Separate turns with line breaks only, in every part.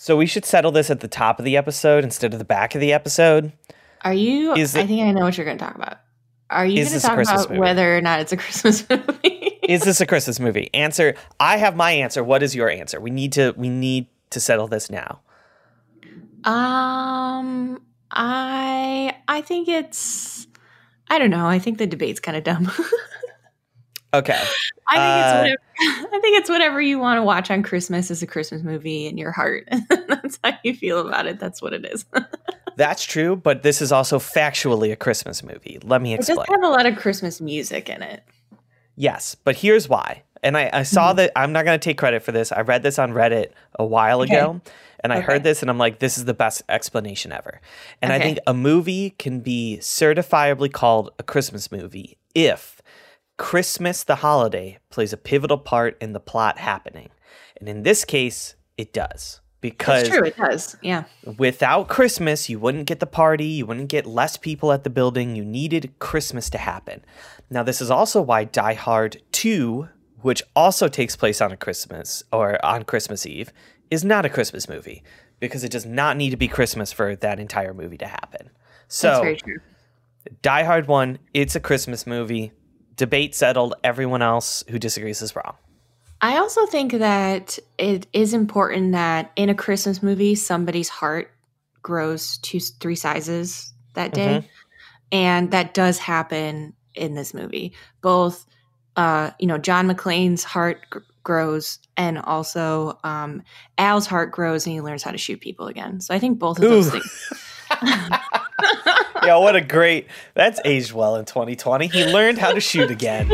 So we should settle this at the top of the episode instead of the back of the episode.
Are you?
Is
I
it-
think I know what you're going to talk about. Are you going to talk about
movie?
whether or not it's a Christmas movie?
Is this a Christmas movie? Answer. I have my answer. What is your answer? We need to we need to settle this now.
um, I I think it's. I don't know. I think the debate's kind of dumb.
Okay.
I think
Uh,
it's whatever. I think it's whatever you want to watch on Christmas is a Christmas movie in your heart. That's how you feel about it. That's what it is.
That's true, but this is also factually a Christmas movie. Let me explain.
It does have a lot of Christmas music in it.
Yes, but here's why. And I, I saw
Mhm.
that I'm not going to take credit for this. I read this on Reddit a while
Okay.
ago and I
Okay.
heard this and I'm like, this is the best explanation ever. And I think a movie can be certifiably called a Christmas movie if Christmas, the holiday, plays a pivotal part in the plot happening. And in this case, it does. Because
That's true. It does. Yeah.
without Christmas, you wouldn't get the party, you wouldn't get less people at the building. You needed Christmas to happen. Now, this is also why Die Hard 2, which also takes place on a Christmas or on Christmas Eve, is not a Christmas movie because it does not need to be Christmas for that entire movie to happen. So. Die Hard 1, it's a Christmas movie. Debate settled. Everyone else who disagrees is wrong.
I also think that it is important that in a Christmas movie, somebody's heart grows two, three sizes that day. And that does happen in this movie. Both, uh, you know, John McClane's heart gr- grows and also um, Al's heart grows and he learns how to shoot people again. So I think both of those
Ooh.
things.
yeah, what a great. That's aged well in 2020. He learned how to shoot again.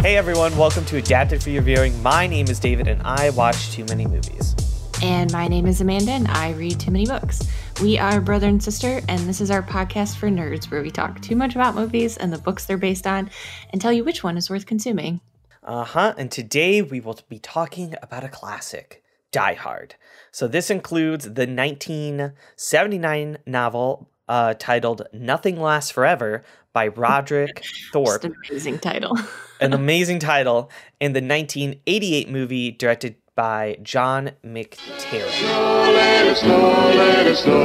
Hey everyone, welcome to Adapted for Your Viewing. My name is David and I watch too many movies.
And my name is Amanda, and I read too many books. We are brother and sister, and this is our podcast for nerds where we talk too much about movies and the books they're based on and tell you which one is worth consuming.
Uh huh. And today we will be talking about a classic, Die Hard. So this includes the 1979 novel uh, titled Nothing Lasts Forever by Roderick Thorp,
an amazing title.
an amazing title, and the 1988 movie directed by John McTiernan.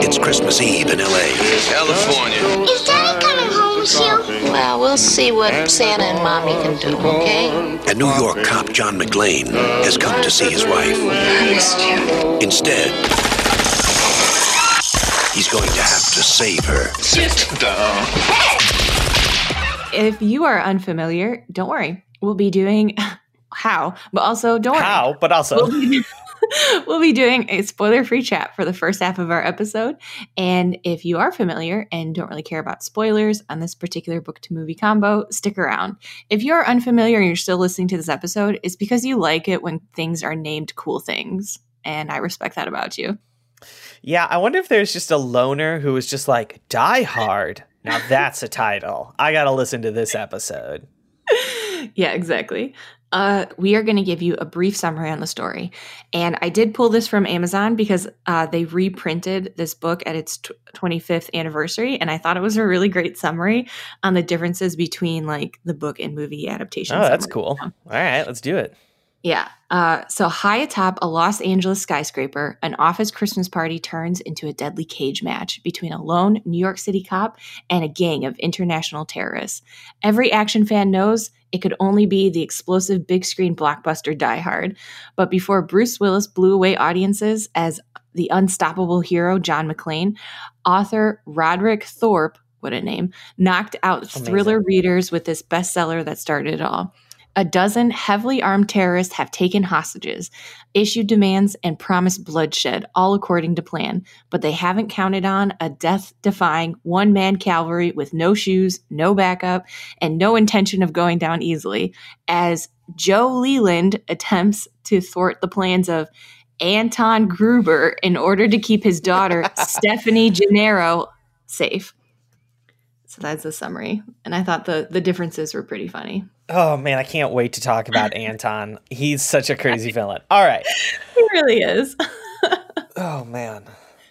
It's Christmas Eve in LA.
California.
Is Daddy coming home soon?
Well, we'll see what Santa and Mommy can do, okay?
And New York cop John McClane has come to see his wife.
I missed you.
Instead, he's going to have to save her.
Sit down.
if you are unfamiliar, don't worry. We'll be doing how, but also don't worry.
How? But also,
We'll be, we'll be doing a spoiler free chat for the first half of our episode. And if you are familiar and don't really care about spoilers on this particular book to movie combo, stick around. If you're unfamiliar and you're still listening to this episode, it's because you like it when things are named cool things. And I respect that about you.
yeah, I wonder if there's just a loner who is just like, Die Hard. Now that's a title. I got to listen to this episode.
yeah, exactly. Uh, we are going to give you a brief summary on the story. And I did pull this from Amazon because uh, they reprinted this book at its tw 25th anniversary. And I thought it was a really great summary on the differences between like the book and movie adaptation.
Oh, that's cool. All right, let's do it.
Yeah. Uh, so, high atop a Los Angeles skyscraper, an office Christmas party turns into a deadly cage match between a lone New York City cop and a gang of international terrorists. Every action fan knows it could only be the explosive big screen blockbuster Die Hard. But before Bruce Willis blew away audiences as the unstoppable hero John McClane, author Roderick Thorp, what a name, knocked out
Amazing.
thriller readers with this bestseller that started it all. A dozen heavily armed terrorists have taken hostages, issued demands, and promised bloodshed, all according to plan. But they haven't counted on a death defying one man cavalry with no shoes, no backup, and no intention of going down easily, as Joe Leland attempts to thwart the plans of Anton Gruber in order to keep his daughter, Stephanie Gennaro, safe. So that's the summary. And I thought the, the differences were pretty funny.
Oh man, I can't wait to talk about Anton. He's such a crazy villain. All right.
He really is.
Oh man.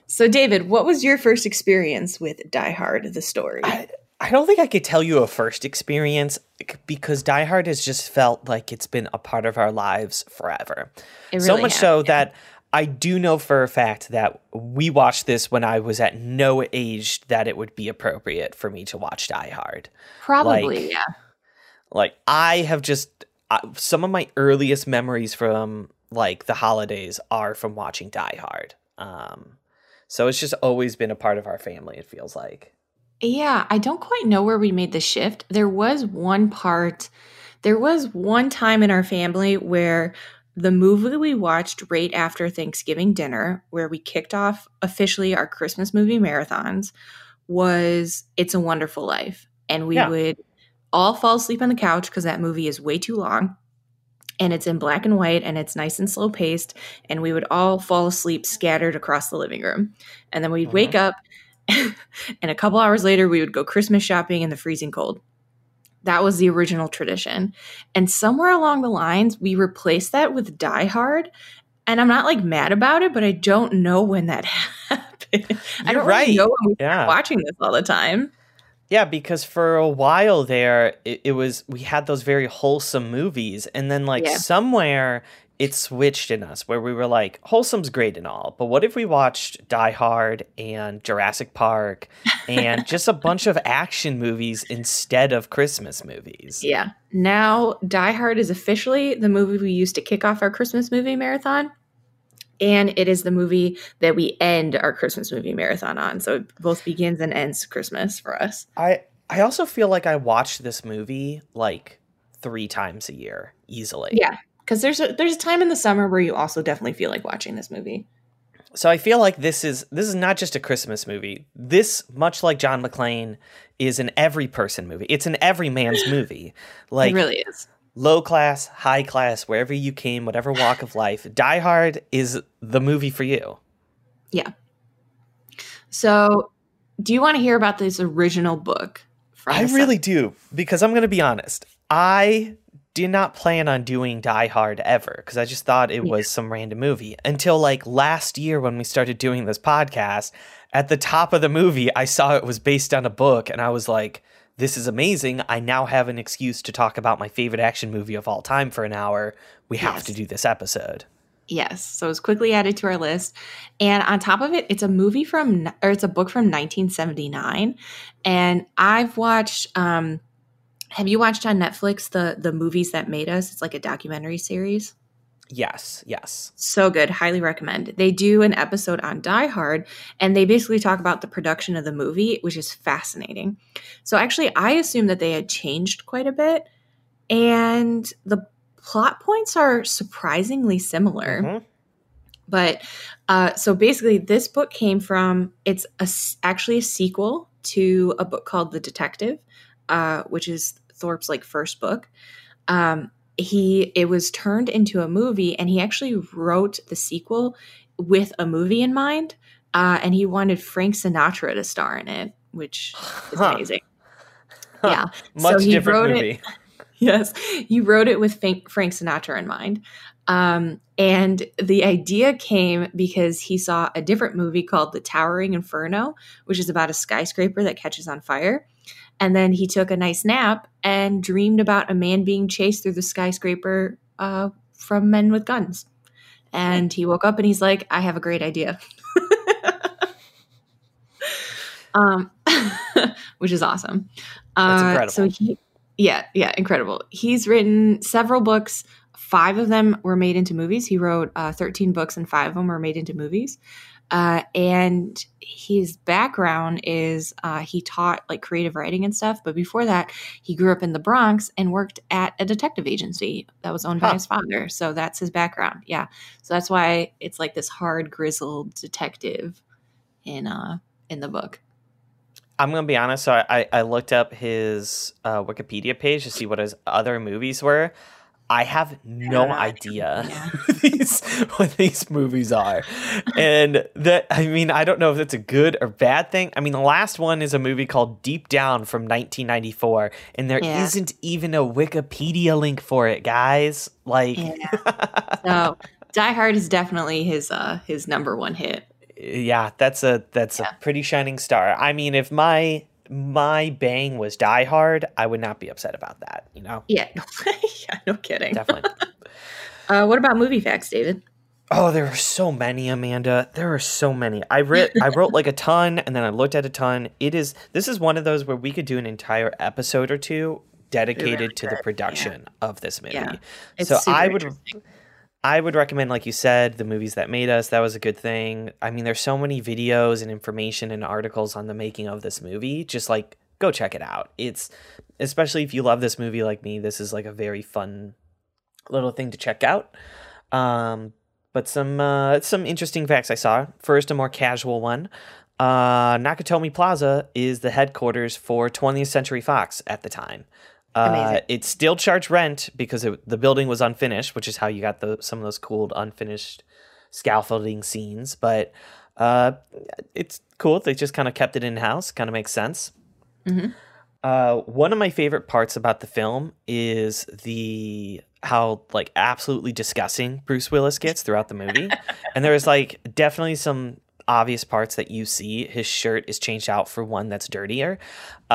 So, David, what was your first experience with Die Hard, the story?
I, I don't think I could tell you a first experience because Die Hard has just felt like it's been a part of our lives forever.
It
so much
has,
so
yeah.
that I do know for a fact that we watched this when I was at no age that it would be appropriate for me to watch Die Hard.
Probably,
like-
yeah.
Like I have just uh, some of my earliest memories from like the holidays are from watching Die Hard. Um, so it's just always been a part of our family. It feels like.
Yeah, I don't quite know where we made the shift. There was one part, there was one time in our family where the movie we watched right after Thanksgiving dinner, where we kicked off officially our Christmas movie marathons, was It's a Wonderful Life. And we
Yeah.
would all fall asleep on the couch because that movie is way too long and it's in black and white and it's nice and slow paced. And we would all fall asleep scattered across the living room. And then we'd uh-huh. wake up and a couple hours later we would go christmas shopping in the freezing cold that was the original tradition and somewhere along the lines we replaced that with die hard and i'm not like mad about it but i don't know when that happened i
You're
don't
right.
really know when we
Yeah.
watching this all the time
Yeah, because for a while there, it, it was we had those very wholesome movies, and then like
Yeah.
somewhere it switched in us where we were like, wholesome's great and all, but what if we watched Die Hard and Jurassic Park and just a bunch of action movies instead of Christmas movies?
yeah now die hard is officially the movie we used to kick off our christmas movie marathon and it is the movie that we end our christmas movie marathon on so it both begins and ends christmas for us
I I also feel like I watched this movie like three times a year easily.
Yeah, because there's a there's a time in the summer where you also definitely feel like watching this movie.
So I feel like this is this is not just a Christmas movie. This, much like John McClane, is an every person movie. It's an every man's movie. Like
it really is.
low class, high class, wherever you came, whatever walk of life. Die Hard is the movie for you.
Yeah. So, do you want to hear about this original book?
I really do because I'm going to be honest. I did not plan on doing Die Hard ever because I just thought it was some random movie until like last year when we started doing this podcast. At the top of the movie, I saw it was based on a book, and I was like, "This is amazing! I now have an excuse to talk about my favorite action movie of all time for an hour. We have
Yes.
to do this episode."
Yes, so it was quickly added to our list, and on top of it, it's a movie from or it's a book from 1979, and I've watched. um Have you watched on Netflix the the movies that made us? It's like a documentary series.
Yes, yes.
So good. Highly recommend. They do an episode on Die Hard and they basically talk about the production of the movie, which is fascinating. So actually, I assume that they had changed quite a bit and the plot points are surprisingly similar.
Mhm.
But uh, so basically, this book came from it's a actually a sequel to a book called The Detective, uh, which is Thorp's like first book. Um, he it was turned into a movie, and he actually wrote the sequel with a movie in mind, uh, and he wanted Frank Sinatra to star in it, which is
Huh.
amazing.
Huh.
Yeah,
Much
he
different
wrote it-
movie.
yes, he wrote it with Frank, Frank Sinatra in mind. Um, and the idea came because he saw a different movie called The Towering Inferno, which is about a skyscraper that catches on fire. And then he took a nice nap and dreamed about a man being chased through the skyscraper uh, from men with guns. And he woke up and he's like, I have a great idea. um, which is awesome.
That's
Uh,
incredible.
So he, yeah, yeah, incredible. He's written several books. Five of them were made into movies. He wrote uh, 13 books, and five of them were made into movies. Uh, and his background is uh, he taught like creative writing and stuff. But before that, he grew up in the Bronx and worked at a detective agency that was owned by his father. So that's his background. Yeah. So that's why it's like this hard, grizzled detective in uh in the book.
I'm gonna be honest. So I, I, I looked up his uh, Wikipedia page to see what his other movies were. I have no
Yeah.
idea
Yeah.
what these what these movies are, and that I mean I don't know if that's a good or bad thing. I mean the last one is a movie called Deep Down from 1994, and there
Yeah.
not even a Wikipedia link for it, guys. Like,
Yeah. So Die Hard is definitely his uh his number one hit.
yeah, that's a that's a pretty shining star. I mean, if my my bang was Die Hard, I would not be upset about that. You know,
Yeah. yeah, no kidding.
definitely.
Uh, what about movie facts, David?
Oh, there are so many, Amanda. There are so many. I wrote I wrote like a ton and then I looked at a ton. It is this is one of those where we could do an entire episode or two dedicated
really
to the production of this movie.
Yeah.
So I would. I would recommend like you said, the movies that made us. That was a good thing. I mean, there's so many videos and information and articles on the making of this movie. Just like go check it out. It's especially if you love this movie like me, this is like a very fun little thing to check out. Um, but some uh, some interesting facts I saw. First, a more casual one. Uh, Nakatomi Plaza is the headquarters for 20th Century Fox at the time. Uh,
Amazing.
it still charged rent because it, the building was unfinished, which is how you got the, some of those cool unfinished scaffolding scenes. But uh, it's cool. They just kind of kept it in house. Kind of makes sense. Uh, one of my favorite parts about the film is the how like absolutely disgusting Bruce Willis gets throughout the movie, and there is like definitely some obvious parts that you see. His shirt is changed out for one that's dirtier.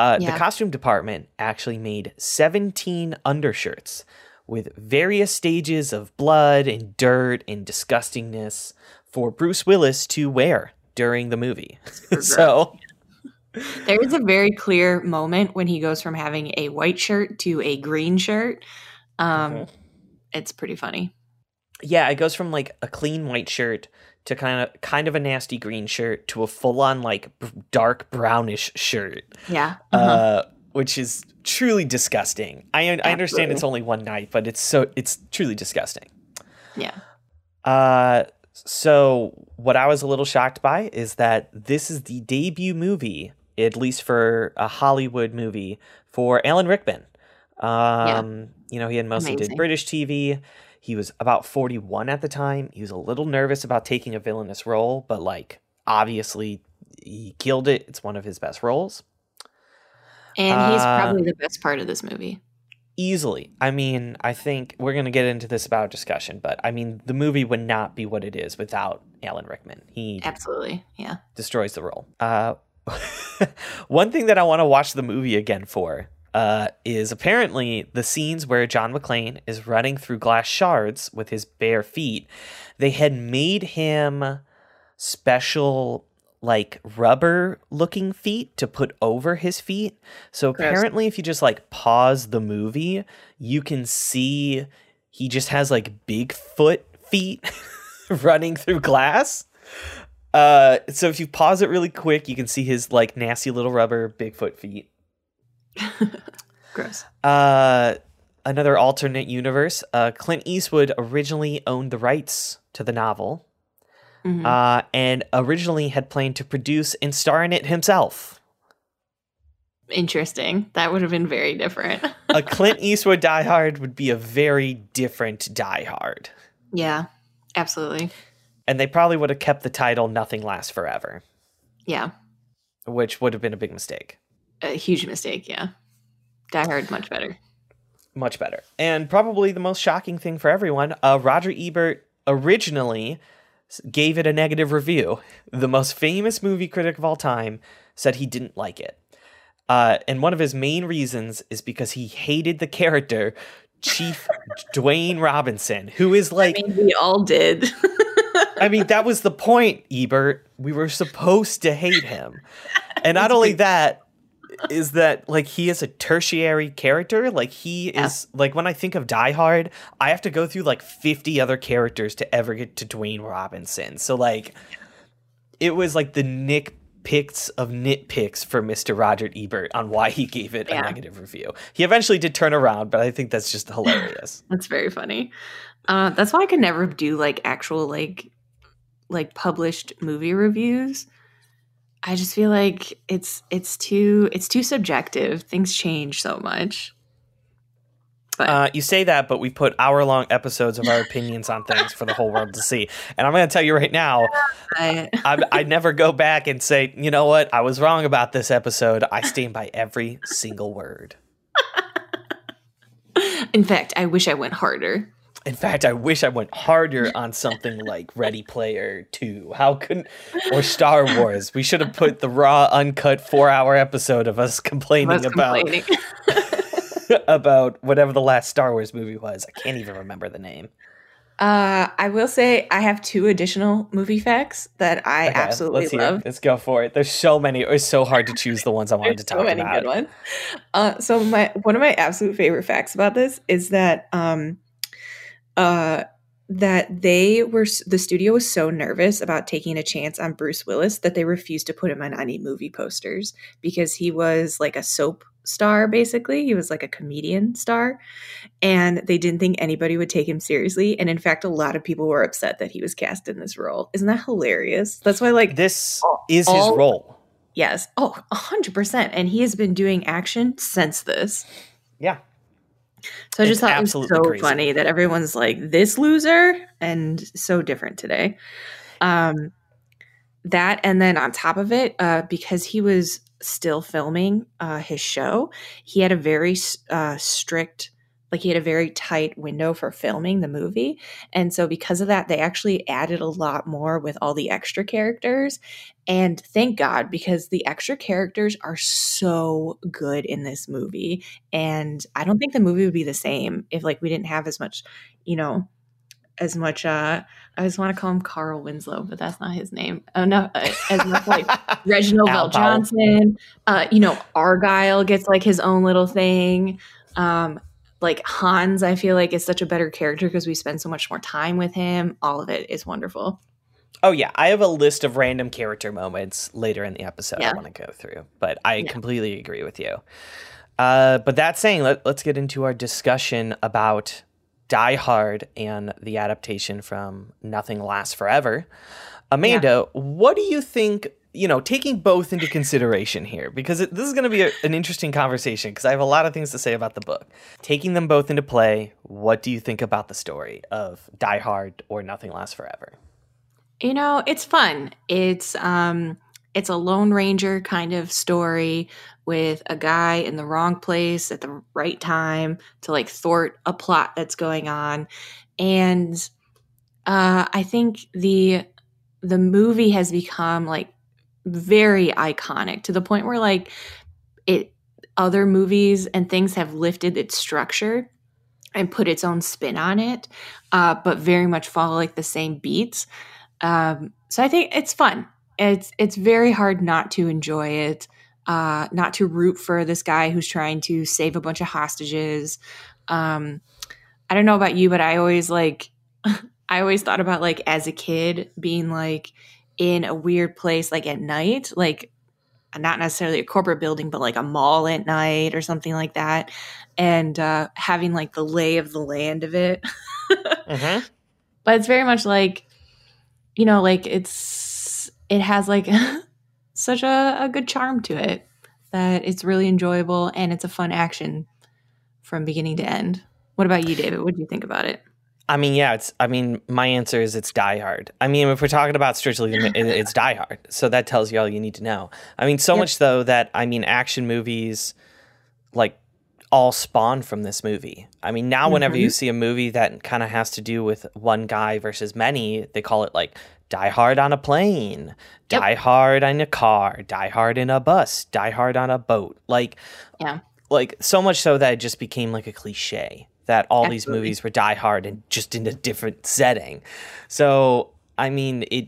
Uh, The costume department actually made seventeen undershirts with various stages of blood and dirt and disgustingness for Bruce Willis to wear during the movie. so.
There is a very clear moment when he goes from having a white shirt to a green shirt. Um,
Mhm.
It's pretty funny.
yeah, it goes from like a clean white shirt to kind of kind of a nasty green shirt to a full on like b- dark brownish shirt,
Yeah.
uh
uh
which is truly disgusting. I I understand it's only one night, but it's so it's truly disgusting.
yeah.
Uh, so what I was a little shocked by is that this is the debut movie, at least for a Hollywood movie, for Alan Rickman. Um, you know, he had mostly did British TV. He was about 41 at the time. He was a little nervous about taking a villainous role, but like obviously he killed it. It's one of his best roles.
And he's
Uh,
probably the best part of this movie.
Easily. I mean, I think we're going to get into this about discussion, but I mean, the movie would not be what it is without Alan Rickman. He
Absolutely. Yeah.
destroys the role. Uh, one thing that I want to watch the movie again for uh, is apparently the scenes where John McClane is running through glass shards with his bare feet. They had made him special, like rubber looking feet to put over his feet. So
Gross.
apparently, if you just like pause the movie, you can see he just has like Bigfoot feet running through glass. Uh, so if you pause it really quick, you can see his like nasty little rubber Bigfoot feet.
Gross.
Uh, another alternate universe. Uh, Clint Eastwood originally owned the rights to the novel,
Mhm.
uh, and originally had planned to produce and star in it himself.
Interesting. That would have been very different.
A Clint Eastwood Die Hard would be a very different Die Hard,
yeah. Absolutely.
and they probably would have kept the title "Nothing Lasts Forever,"
Yeah.
which would have been a big mistake.
A huge mistake. Yeah. Die Hard much better.
much better. And probably the most shocking thing for everyone, uh, Roger Ebert originally gave it a negative review. The most famous movie critic of all time said he didn't like it. Uh, and one of his main reasons is because he hated the character Chief Dwayne Robinson, who is like,
I mean, we all did.
I mean, that was the point, Ebert. We were supposed to hate him. And not only that, is that like he is a tertiary character. Like he
Yeah.
is like when I think of Die Hard, I have to go through like 50 other characters to ever get to Dwayne Robinson. So like it was like the Nick picks of nitpicks for Mr. Roger Ebert on why he gave it
Yeah.
a negative review. He eventually did turn around, but I think that's just hilarious.
That's very funny. Uh, that's why I could never do like actual like like published movie reviews. I just feel like it's it's too it's too subjective. Things change so much.
Uh, you say that, but we put hour long episodes of our opinions on things for the whole world to see. And I'm going to tell you right now,
I,
I, I never go back and say, you know what, I was wrong about this episode. I stand by every single word.
in fact, I wish I went harder.
In fact, I wish I went harder on something like Ready Player 2. How couldn't or Star Wars? We should have put the raw, uncut four-hour episode of us complaining about
complaining.
about whatever the last Star Wars movie was. I can't even remember the name.
Uh, I will say I have two additional movie facts that I
Okay,
absolutely
let's
love.
it. Let's go for it. There's so many. It was so hard to choose the ones I wanted to talk
so many
about.
good ones. Uh, so my one of my absolute favorite facts about this is that um, uh, that they were the studio was so nervous about taking a chance on Bruce Willis that they refused to put him on any movie posters because he was like a soap star basically he was like a comedian star and they didn't think anybody would take him seriously and in fact a lot of people were upset that he was cast in this role isn't that hilarious that's why like
This
All-
is his
all-
role.
Yes. Oh, 100%. And he has been doing action since this.
Yeah.
So I just
It's
thought it was so
crazy.
funny that everyone's like, this loser, and so different today. Um, that, and then on top of it, uh, because he was still filming uh, his show, he had a very uh, strict, like he had a very tight window for filming the movie. And so because of that, they actually added a lot more with all the extra characters. And thank God, because the extra characters are so good in this movie. And I don't think the movie would be the same if like we didn't have as much, you know, as much uh I just want to call him Carl Winslow, but that's not his name. Oh no, uh, as much like Reginald VelJohnson. Uh, you know, Argyle gets like his own little thing. Um, like Hans, I feel like is such a better character because we spend so much more time with him. All of it is wonderful.
Oh yeah, I have a list of random character moments later in the episode
Yeah.
I want to go through, but I
Yeah.
completely agree with you. Uh, but that saying, let, let's get into our discussion about Die Hard and the adaptation from Nothing Lasts Forever. Amanda, what do you think? You know, taking both into consideration here, because it, this is going to be a, an interesting conversation. Because I have a lot of things to say about the book. Taking them both into play, what do you think about the story of Die Hard or Nothing Lasts Forever?
You know, it's fun. It's um it's a Lone Ranger kind of story with a guy in the wrong place at the right time to like thwart a plot that's going on. And uh I think the the movie has become like very iconic to the point where like it other movies and things have lifted its structure and put its own spin on it, uh, but very much follow like the same beats. Um, so I think it's fun. It's it's very hard not to enjoy it, uh, not to root for this guy who's trying to save a bunch of hostages. Um, I don't know about you, but I always like I always thought about like as a kid being like in a weird place like at night, like not necessarily a corporate building, but like a mall at night or something like that, and uh, having like the lay of the land of it.
Mm-hmm.
but it's very much like you know like it's it has like such a, a good charm to it that it's really enjoyable and it's a fun action from beginning to end what about you david what do you think about it
I mean, yeah, it's. I mean, my answer is it's Die Hard. I mean, if we're talking about strictly, it's Die Hard. So that tells you all you need to know. I mean, so
Yep.
much though that I mean, action movies, like, all spawn from this movie. I mean, now whenever you mm-hmm. see a movie that kind of has to do with one guy versus many, they call it like Die Hard on a plane,
Yep.
Die Hard in a car, Die Hard in a bus, Die Hard on a boat. Like,
yeah
like so much so that it just became like a cliche that all these movies were Die Hard and just in a different setting. So I mean, it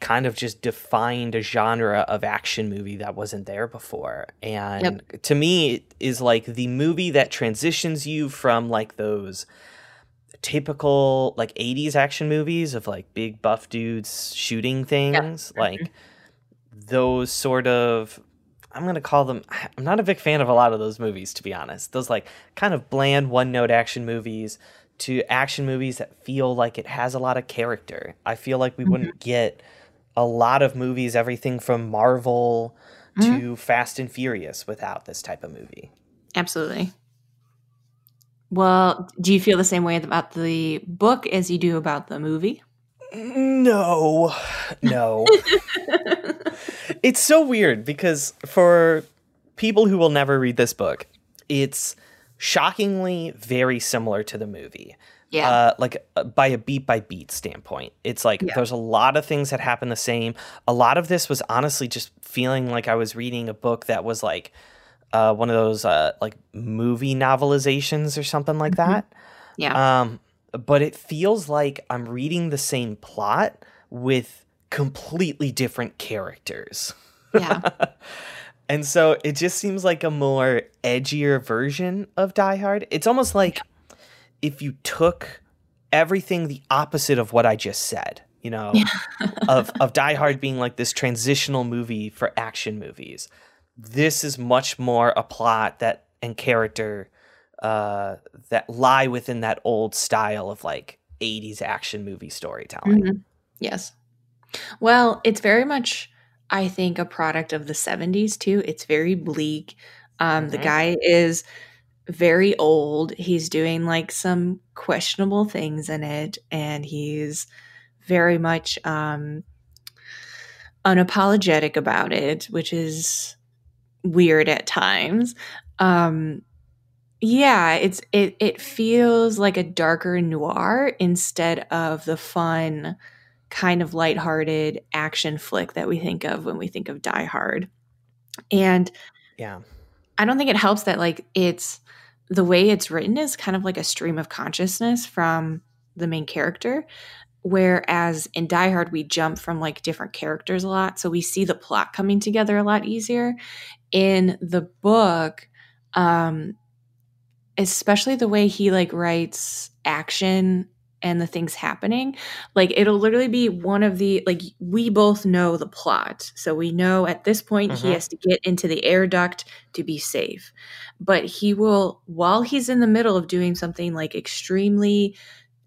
kind of just defined a genre of action movie that wasn't there before, and to me, it is like the movie that transitions you from like those typical like 80s action movies of like big buff dudes shooting things mm-hmm. like those sort of I'm gonna call them. I'm not a big fan of a lot of those movies, to be honest. Those like kind of bland one note action movies to action movies that feel like it has a lot of character. I feel like we wouldn't mm-hmm. get a lot of movies, everything from Marvel to mm-hmm. Fast and Furious, without this type of movie.
absolutely well do you feel the same way about the book as you do about the movie
No, no. it's so weird because for people who will never read this book, it's shockingly very similar to the movie.
Yeah.
Uh, like uh, by a beat by beat standpoint. It's like
Yeah.
there's a lot of things that happen the same. A lot of this was honestly just feeling like I was reading a book that was like uh, one of those uh, like movie novelizations or something like
Mm-hmm.
that.
yeah.
Um, but it feels like I'm reading the same plot with completely different characters.
yeah.
And so it just seems like a more edgier version of Die Hard. It's almost like if you took everything the opposite of what I just said, you know, of of Die Hard being like this transitional movie for action movies. This is much more a plot that and character uh, that lie within that old style of like 80s action movie storytelling.
Mhm. Yes. Well, it's very much, I think, a product of the 70s too. It's very bleak. Um, The
Mhm.
guy is very old. He's doing like some questionable things in it, and he's very much um, unapologetic about it, which is weird at times. Um, yeah, it's it it feels like a darker noir instead of the fun kind of lighthearted action flick that we think of when we think of Die Hard. And
Yeah.
I don't think it helps that like it's the way it's written is kind of like a stream of consciousness from the main character. Whereas in Die Hard, we jump from like different characters a lot. So we see the plot coming together a lot easier. In the book, um, especially the way he like writes action and the things happening like it'll literally be one of the like we both know the plot so we know at this point he
Mhm.
has to get into the air duct to be safe but he will while he's in the middle of doing something like extremely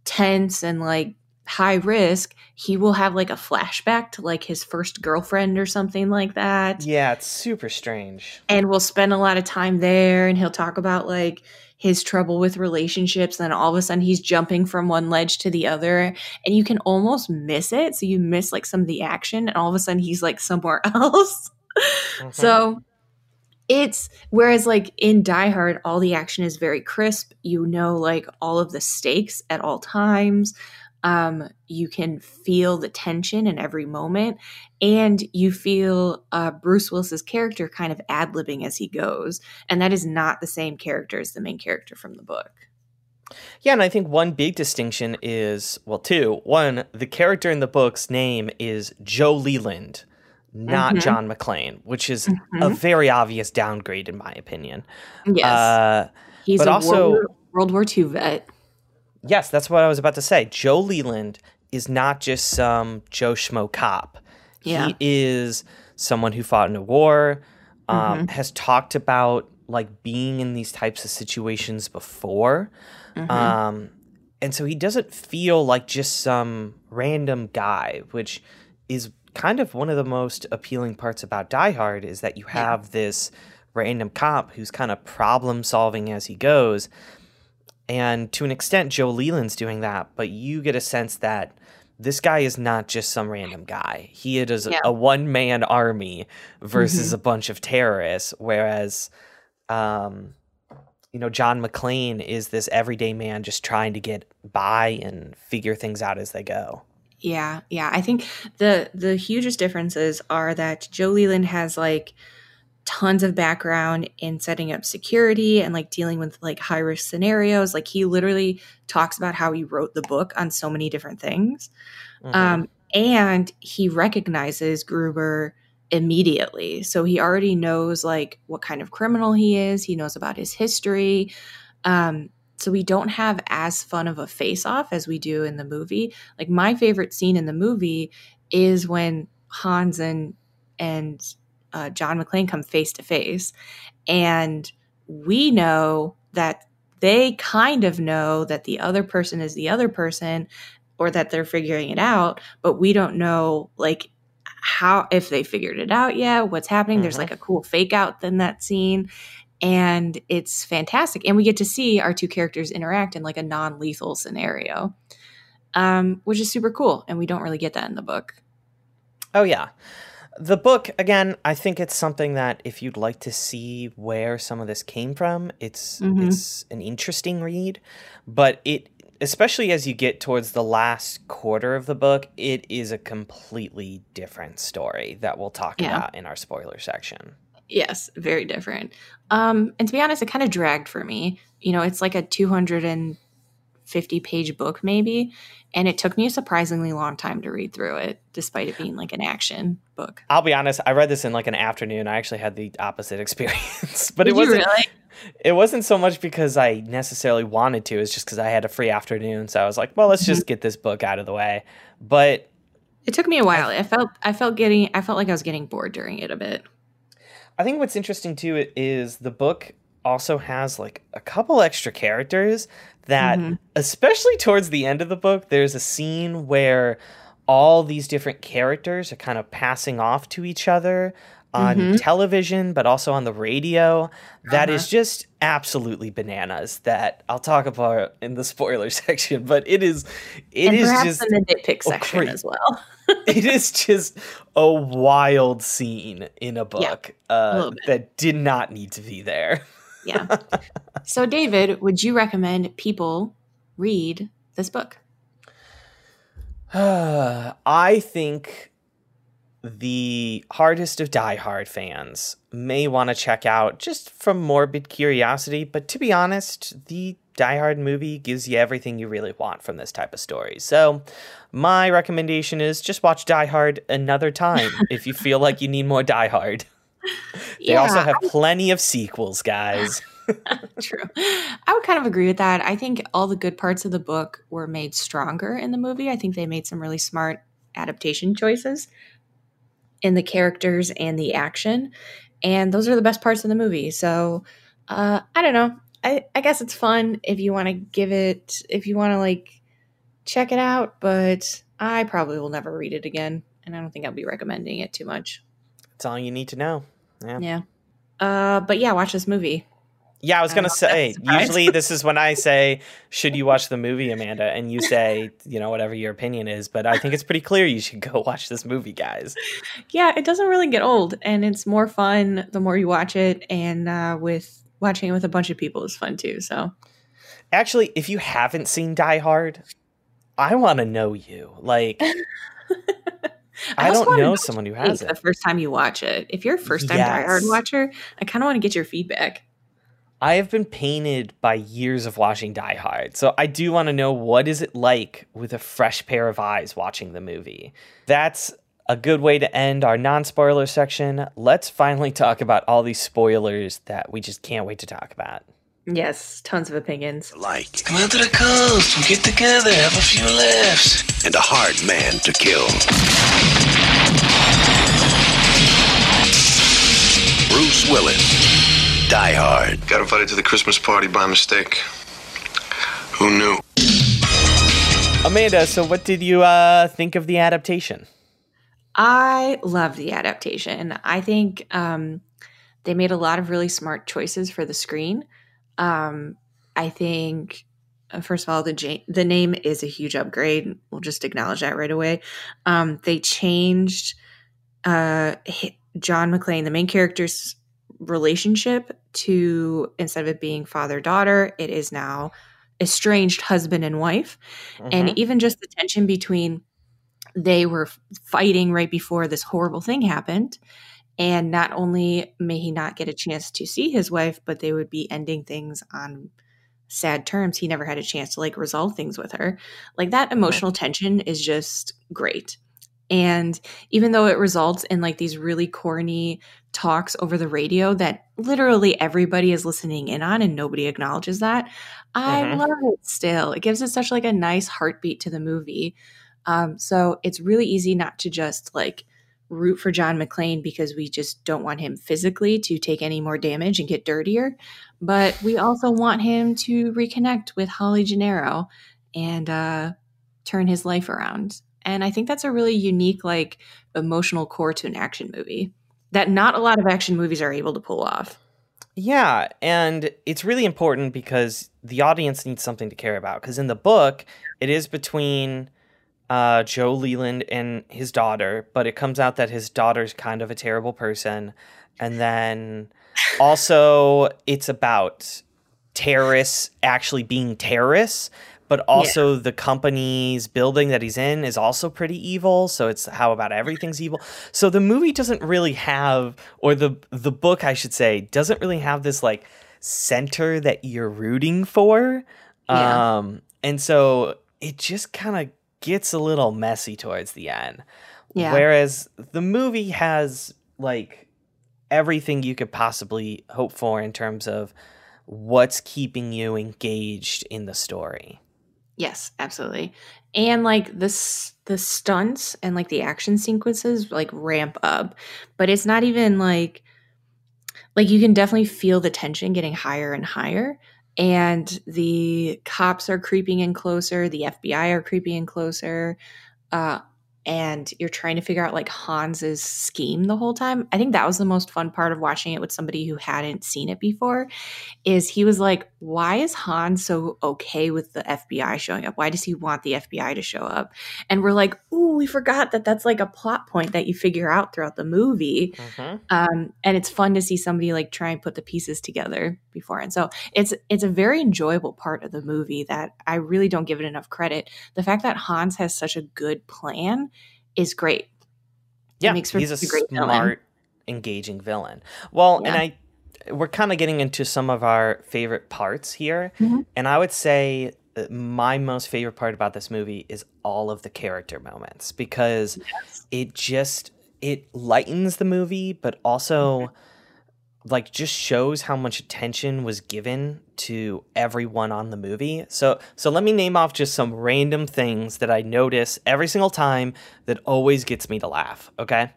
tense and like high risk he will have like a flashback to like his first girlfriend or something like that
Yeah, it's super strange.
and we'll spend a lot of time there and he'll talk about like his trouble with relationships then all of a sudden he's jumping from one ledge to the other and you can almost miss it so you miss like some of the action and all of a sudden he's like somewhere else
Mhm.
so it's whereas like in Die Hard, all the action is very crisp. You know, like all of the stakes at all times. Um, you can feel the tension in every moment, and you feel uh, Bruce Willis's character kind of ad libbing as he goes, and that is not the same character as the main character from the book.
Yeah, and I think one big distinction is well, two. One, the character in the book's name is Joe Leland, not
Mhm.
John McClane, which is a
Mhm.
very obvious downgrade in my opinion.
Yes,
Uh,
he's
but
a
also-
World, World War II vet.
Yes, that's what I was about to say. Joe Leland is not just some Joe Schmo cop.
Yeah.
He is someone who fought in a war, um,
Mm-hmm.
has talked about like being in these types of situations before.
Mhm.
Um, and so he doesn't feel like just some random guy, which is kind of one of the most appealing parts about Die Hard is that you have this random cop who's kind of problem solving as he goes. And to an extent, Joe Leland's doing that, but you get a sense that this guy is not just some random guy. He is
Yeah.
a one man army versus a bunch of terrorists, whereas um, you know, John McClane is this everyday man just trying to get by and figure things out as they go.
Yeah, yeah. I think the the hugest differences are that Joe Leland has like tons of background in setting up security and like dealing with like high risk scenarios. Like he literally talks about how he wrote the book on so many different things.
Mhm.
Um, and he recognizes Gruber immediately. So he already knows like what kind of criminal he is. He knows about his history. Um, so we don't have as fun of a face off as we do in the movie. Like my favorite scene in the movie is when Hans and and uh, John McClane come face to face, and we know that they kind of know that the other person is the other person, or that they're figuring it out, but we don't know like how if they figured it out yet, what's happening. There's
Mhm.
like a cool fake out in that scene and it's fantastic and we get to see our two characters interact in like a non-lethal scenario um, which is super cool and we don't really get that in the book
Oh yeah. The book again, I think it's something that if you'd like to see where some of this came from, it's
Mhm.
it's an interesting read, but it especially as you get towards the last quarter of the book, it is a completely different story that we'll talk
Yeah.
about in our spoiler section.
Yes, very different. Um, and to be honest, it kind of dragged for me. You know, it's like a 250 page book, maybe. And it took me a surprisingly long time to read through it, despite it being like an action book.
I'll be honest, I read this in like an afternoon. I actually had the opposite experience. but it
Did you
wasn't
really?
it wasn't so much because I necessarily wanted to, it's just because I had a free afternoon. So I was like, well, let's
Mm-hmm.
just get this book out of the way. But
It took me a while. I felt I felt getting I felt like I was getting bored during it a bit.
I think what's interesting too is the book also has like a couple extra characters that,
Mhm.
especially towards the end of the book, there's a scene where all these different characters are kind of passing off to each other on
Mhm.
television, but also on the radio. That is
Uh-huh.
just absolutely bananas. That I'll talk about in the spoiler section, but it is, it
and
is just
in the nitpick section
great.
as well.
it is just a wild scene in a
Yeah,
book uh,
little bit.
that did not need to be there.
yeah. So David, would you recommend people read this book?
I think the hardest of Die Hard fans may want to check out just from morbid curiosity, but to be honest, the Die Hard movie gives you everything you really want from this type of story. So, my recommendation is just watch Die Hard another time if you feel like you need more Die Hard. They also have plenty of sequels, guys.
True. I would kind of agree with that. I think all the good parts of the book were made stronger in the movie. I think they made some really smart adaptation choices in the characters and the action. And those are the best parts of the movie. So uh, I don't know. I, I guess it's fun if you want to give it, if you want to like check it out, but I probably will never read it again. And I don't think I'll be recommending it too much.
That's all you need to know. Yeah.
Yeah. Uh, but yeah, watch this movie.
Yeah, I was
that's a
say. Usually, this is when I say, "Should you watch the movie, Amanda?" And you say, you know, whatever your opinion is. But I think it's pretty clear you should go watch this movie, guys.
Yeah, it doesn't really get old, and it's more fun the more you watch it. And uh, with watching it with a bunch of people is fun too. So
Actually, if you haven't seen Die Hard, I want to know you. Like, I,
also
don't know someone who has it.
The first time you watch it, if you're a first time Die Hard watcher, I kind of want to get your feedback.
I have been painted by years of watching Die Hard, so I do want to know what is it like with a fresh pair of eyes watching the movie. That's a good way to end our non-spoiler section. Let's finally talk about all these spoilers that we just can't wait to talk about.
Yes, tons of opinions.
Like,
Come out to the coast. We'll get together, have a few laughs.
and a hard man to kill. Bruce Willis. Die Hard.
Got invited to the Christmas party by mistake. Who knew?
Amanda, so what did you uh, think of the adaptation?
I love the adaptation. I think um, they made a lot of really smart choices for the screen. Um, I think, uh, first of all, the ja- the name is a huge upgrade. We'll just acknowledge that right away. Um, they changed uh, John McClane, the main character's relationship, to instead of it being father daughter, it is now estranged husband and wife. And
Mhm.
even just the tension between they were fighting right before this horrible thing happened and not only may he not get a chance to see his wife but they would be ending things on sad terms. He never had a chance to like resolve things with her. Like that emotional tension is just great. And even though it results in like these really corny talks over the radio that literally everybody is listening in on and nobody acknowledges that. I
Mhm.
love it still. It gives it such like a nice heartbeat to the movie. Um, so it's really easy not to just like root for john mcclane because we just don't want him physically to take any more damage and get dirtier but we also want him to reconnect with holly gennaro and uh, turn his life around. And i think that's a really unique like emotional core to an action movie that not a lot of action movies are able to pull off
Yeah, and it's really important because the audience needs something to care about. Because in the book, it is between uh, Joe Leland and his daughter, but it comes out that his daughter's kind of a terrible person. And then also, it's about terrorists actually being terrorists. But also the company's building that he's in is also pretty evil. So it's how about everything's evil. So the movie doesn't really have, or the the book I should say, doesn't really have this like center that you're rooting for.
Yeah.
Um, and so it just kind of gets a little messy towards the end.
Yeah.
Whereas the movie has like everything you could possibly hope for in terms of what's keeping you engaged in the story.
Yes, absolutely. And like the s- the stunts and like the action sequences like ramp up, but it's not even like like you can definitely feel the tension getting higher and higher and the cops are creeping in closer, the FBI are creeping in closer. Uh and you're trying to figure out like Hans's scheme the whole time. I think that was the most fun part of watching it with somebody who hadn't seen it before is he was like, why is Hans so okay with the FBI showing up? Why does he want the FBI to show up? And we're like, ooh, we forgot that that's like a plot point that you figure out throughout the movie. Um, and it's fun to see somebody like try and put the pieces together before. And so it's it's a very enjoyable part of the movie that I really don't give it enough credit. The fact that Hans has such a good plan is great.
Yeah,
makes for
he's a
great villain.
smart, engaging villain. Well, and I we're kind of getting into some of our favorite parts here,
Mhm.
and I would say my most favorite part about this movie is all of the character moments because it just it lightens the movie, but also like just shows how much attention was given to everyone on the movie. So so let me name off just some random things that I notice every single time that always gets me to laugh, okay?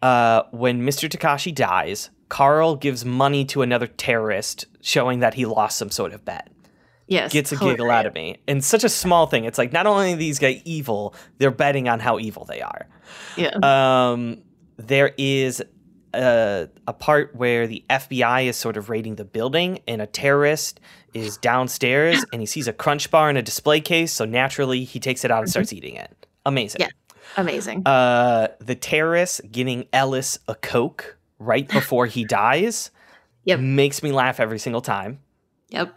Uh when Mr. Takagi dies, Carl gives money to another terrorist showing that he lost some sort of bet.
Yes.
Gets a giggle out of me. And such a small thing. It's like not only are these guys evil, they're betting on how evil they are.
Yeah.
Um, there is a, a part where the FBI is sort of raiding the building, and a terrorist is downstairs, and he sees a crunch bar in a display case. So naturally, he takes it out and starts eating it. Amazing.
Yeah. Amazing.
Uh, the terrorist getting Ellis a coke right before he dies
Yep.
makes me laugh every single time.
yep.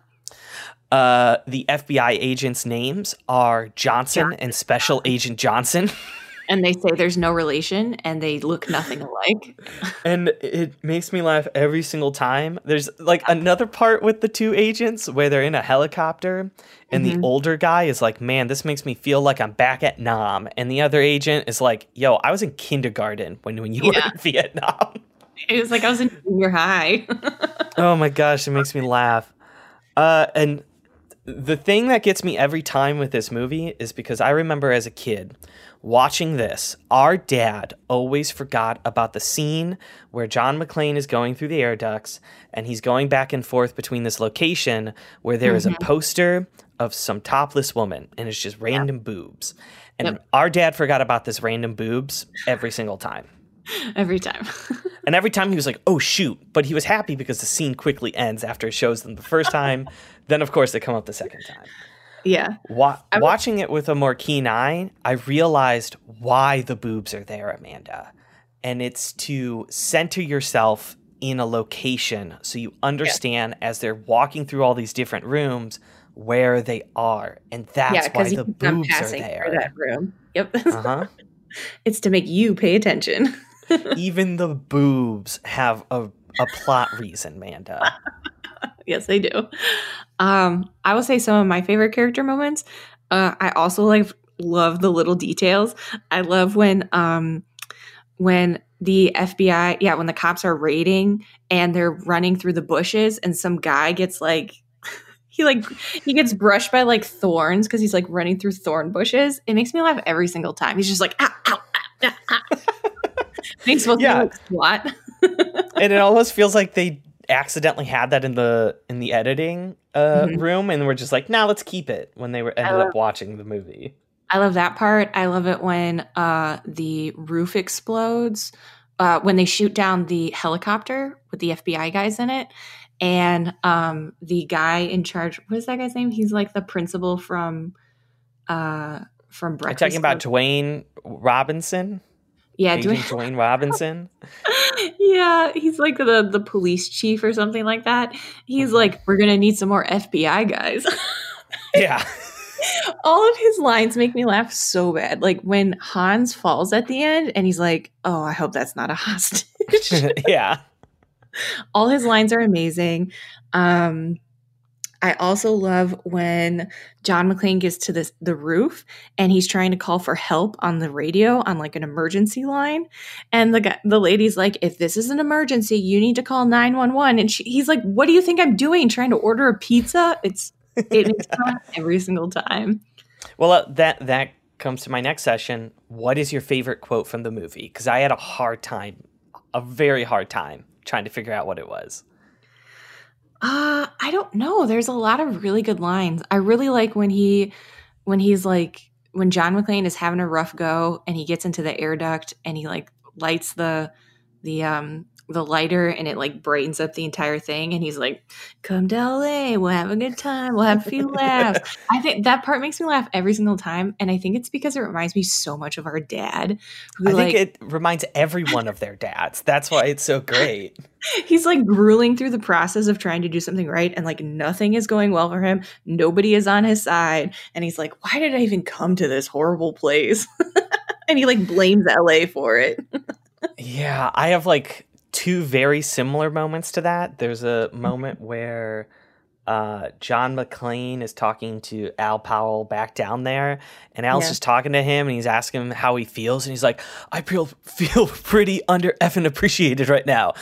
Uh, the FBI agents' names are Johnson and Special Agent Johnson.
and they say there's no relation and they look nothing alike.
And it makes me laugh every single time. There's like another part with the two agents where they're in a helicopter, and
Mm-hmm.
the older guy is like, Man, this makes me feel like I'm back at Nam. And the other agent is like, Yo, I was in kindergarten when, when you were in Vietnam.
It was like I was in junior high.
oh my gosh, it makes me laugh. Uh, and the thing that gets me every time with this movie is because I remember as a kid watching this, our dad always forgot about the scene where John McClane is going through the air ducts and he's going back and forth between this location where there is a mm-hmm. poster of some topless woman and it's just random boobs. And
Yep.
our dad forgot about this random boobs every single time.
Every time.
And every time he was like, oh, shoot. But he was happy because the scene quickly ends after it shows them the first time. then, of course, they come up the second time.
Yeah.
Wa- watching it with a more keen eye, I realized why the boobs are there, Amanda. And it's to center yourself in a location so you understand as they're walking through all these different rooms where they are. And that's
yeah,
why the boobs are there.
that room. Yep.
Uh-huh.
it's to make you pay attention.
Even the boobs have a, a plot reason, Amanda.
yes, they do. Um, I will say some of my favorite character moments. Uh, I also like love the little details. I love when um when the FBI, yeah, when the cops are raiding and they're running through the bushes and some guy gets like he like he gets brushed by like thorns because he's like running through thorn bushes. It makes me laugh every single time. He's just like ow, ow, ow, ow, ow. He's
Yeah.
like SWAT.
and it almost feels like they accidentally had that in the in the editing uh,
Mhm.
room and were just like, "Now let's keep it." When they were ended
love-
up watching the movie.
I love that part. I love it when uh, the roof explodes, uh, when they shoot down the helicopter with the FBI guys in it. And um, the guy in charge, what is that guy's name? He's like the principal from uh, from
Are you
Breakfast.
talking about
Club.
Dwayne Robinson?
yeah,
Agent
Dwayne-
Dwayne Robinson?
yeah, he's like the the police chief or something like that. He's like, we're gonna need some more FBI guys.
yeah.
All of his lines make me laugh so bad. Like when Hans falls at the end and he's like, "Oh, I hope that's not a hostage."
yeah.
All his lines are amazing. Um I also love when John McClane gets to this the roof and he's trying to call for help on the radio on like an emergency line, and the guy, the lady's like, "If this is an emergency, you need to call nine one one." And she, he's like, "What do you think I'm doing? Trying to order a pizza?" It's it makes me every single time.
Well, uh, that that comes to my next session. What is your favorite quote from the movie? Because I had a hard time, a very hard time trying to figure out what it was.
Uh, I don't know. There's a lot of really good lines. I really like when he when he's like when John McClane is having a rough go and he gets into the air duct and he like lights the the um the lighter and it like brightens up the entire thing and he's like come to la eh, we'll have a good time we'll have a few laughs. I think that part makes me laugh every single time and i think it's because it reminds me so much of our dad
who, i think it reminds everyone of their dads. That's why it's so great.
He's like grueling through the process of trying to do something right and like nothing is going well for him. Nobody is on his side and he's like why did i even come to this horrible place? And he like blames la for it.
Yeah i have like two very similar moments to that. There's a moment where uh, John McClane is talking to Al Powell back down there, and Al's yeah. just talking to him, and he's asking him how he feels, and he's like, "I feel feel pretty under effing appreciated right now."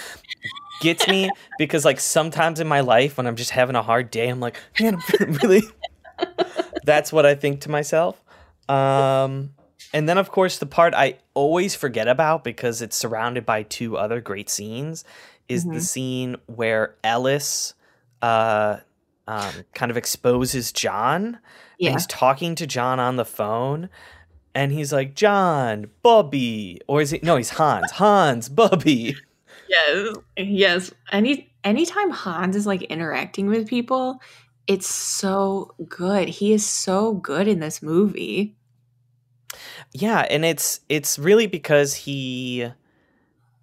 Gets me because like sometimes in my life when I'm just having a hard day, I'm like, "Man, I'm really." That's what I think to myself. Um, and then, of course, the part I always forget about because it's surrounded by two other great scenes is mm-hmm. the scene where Ellis uh, um, kind of exposes John. Yeah. And he's talking to John on the phone. And he's like, John, Bubby. Or is it? No, he's Hans. Hans, Bubby.
Yes. Yes. Any anytime Hans is like interacting with people, it's so good. He is so good in this movie.
Yeah, and it's it's really because he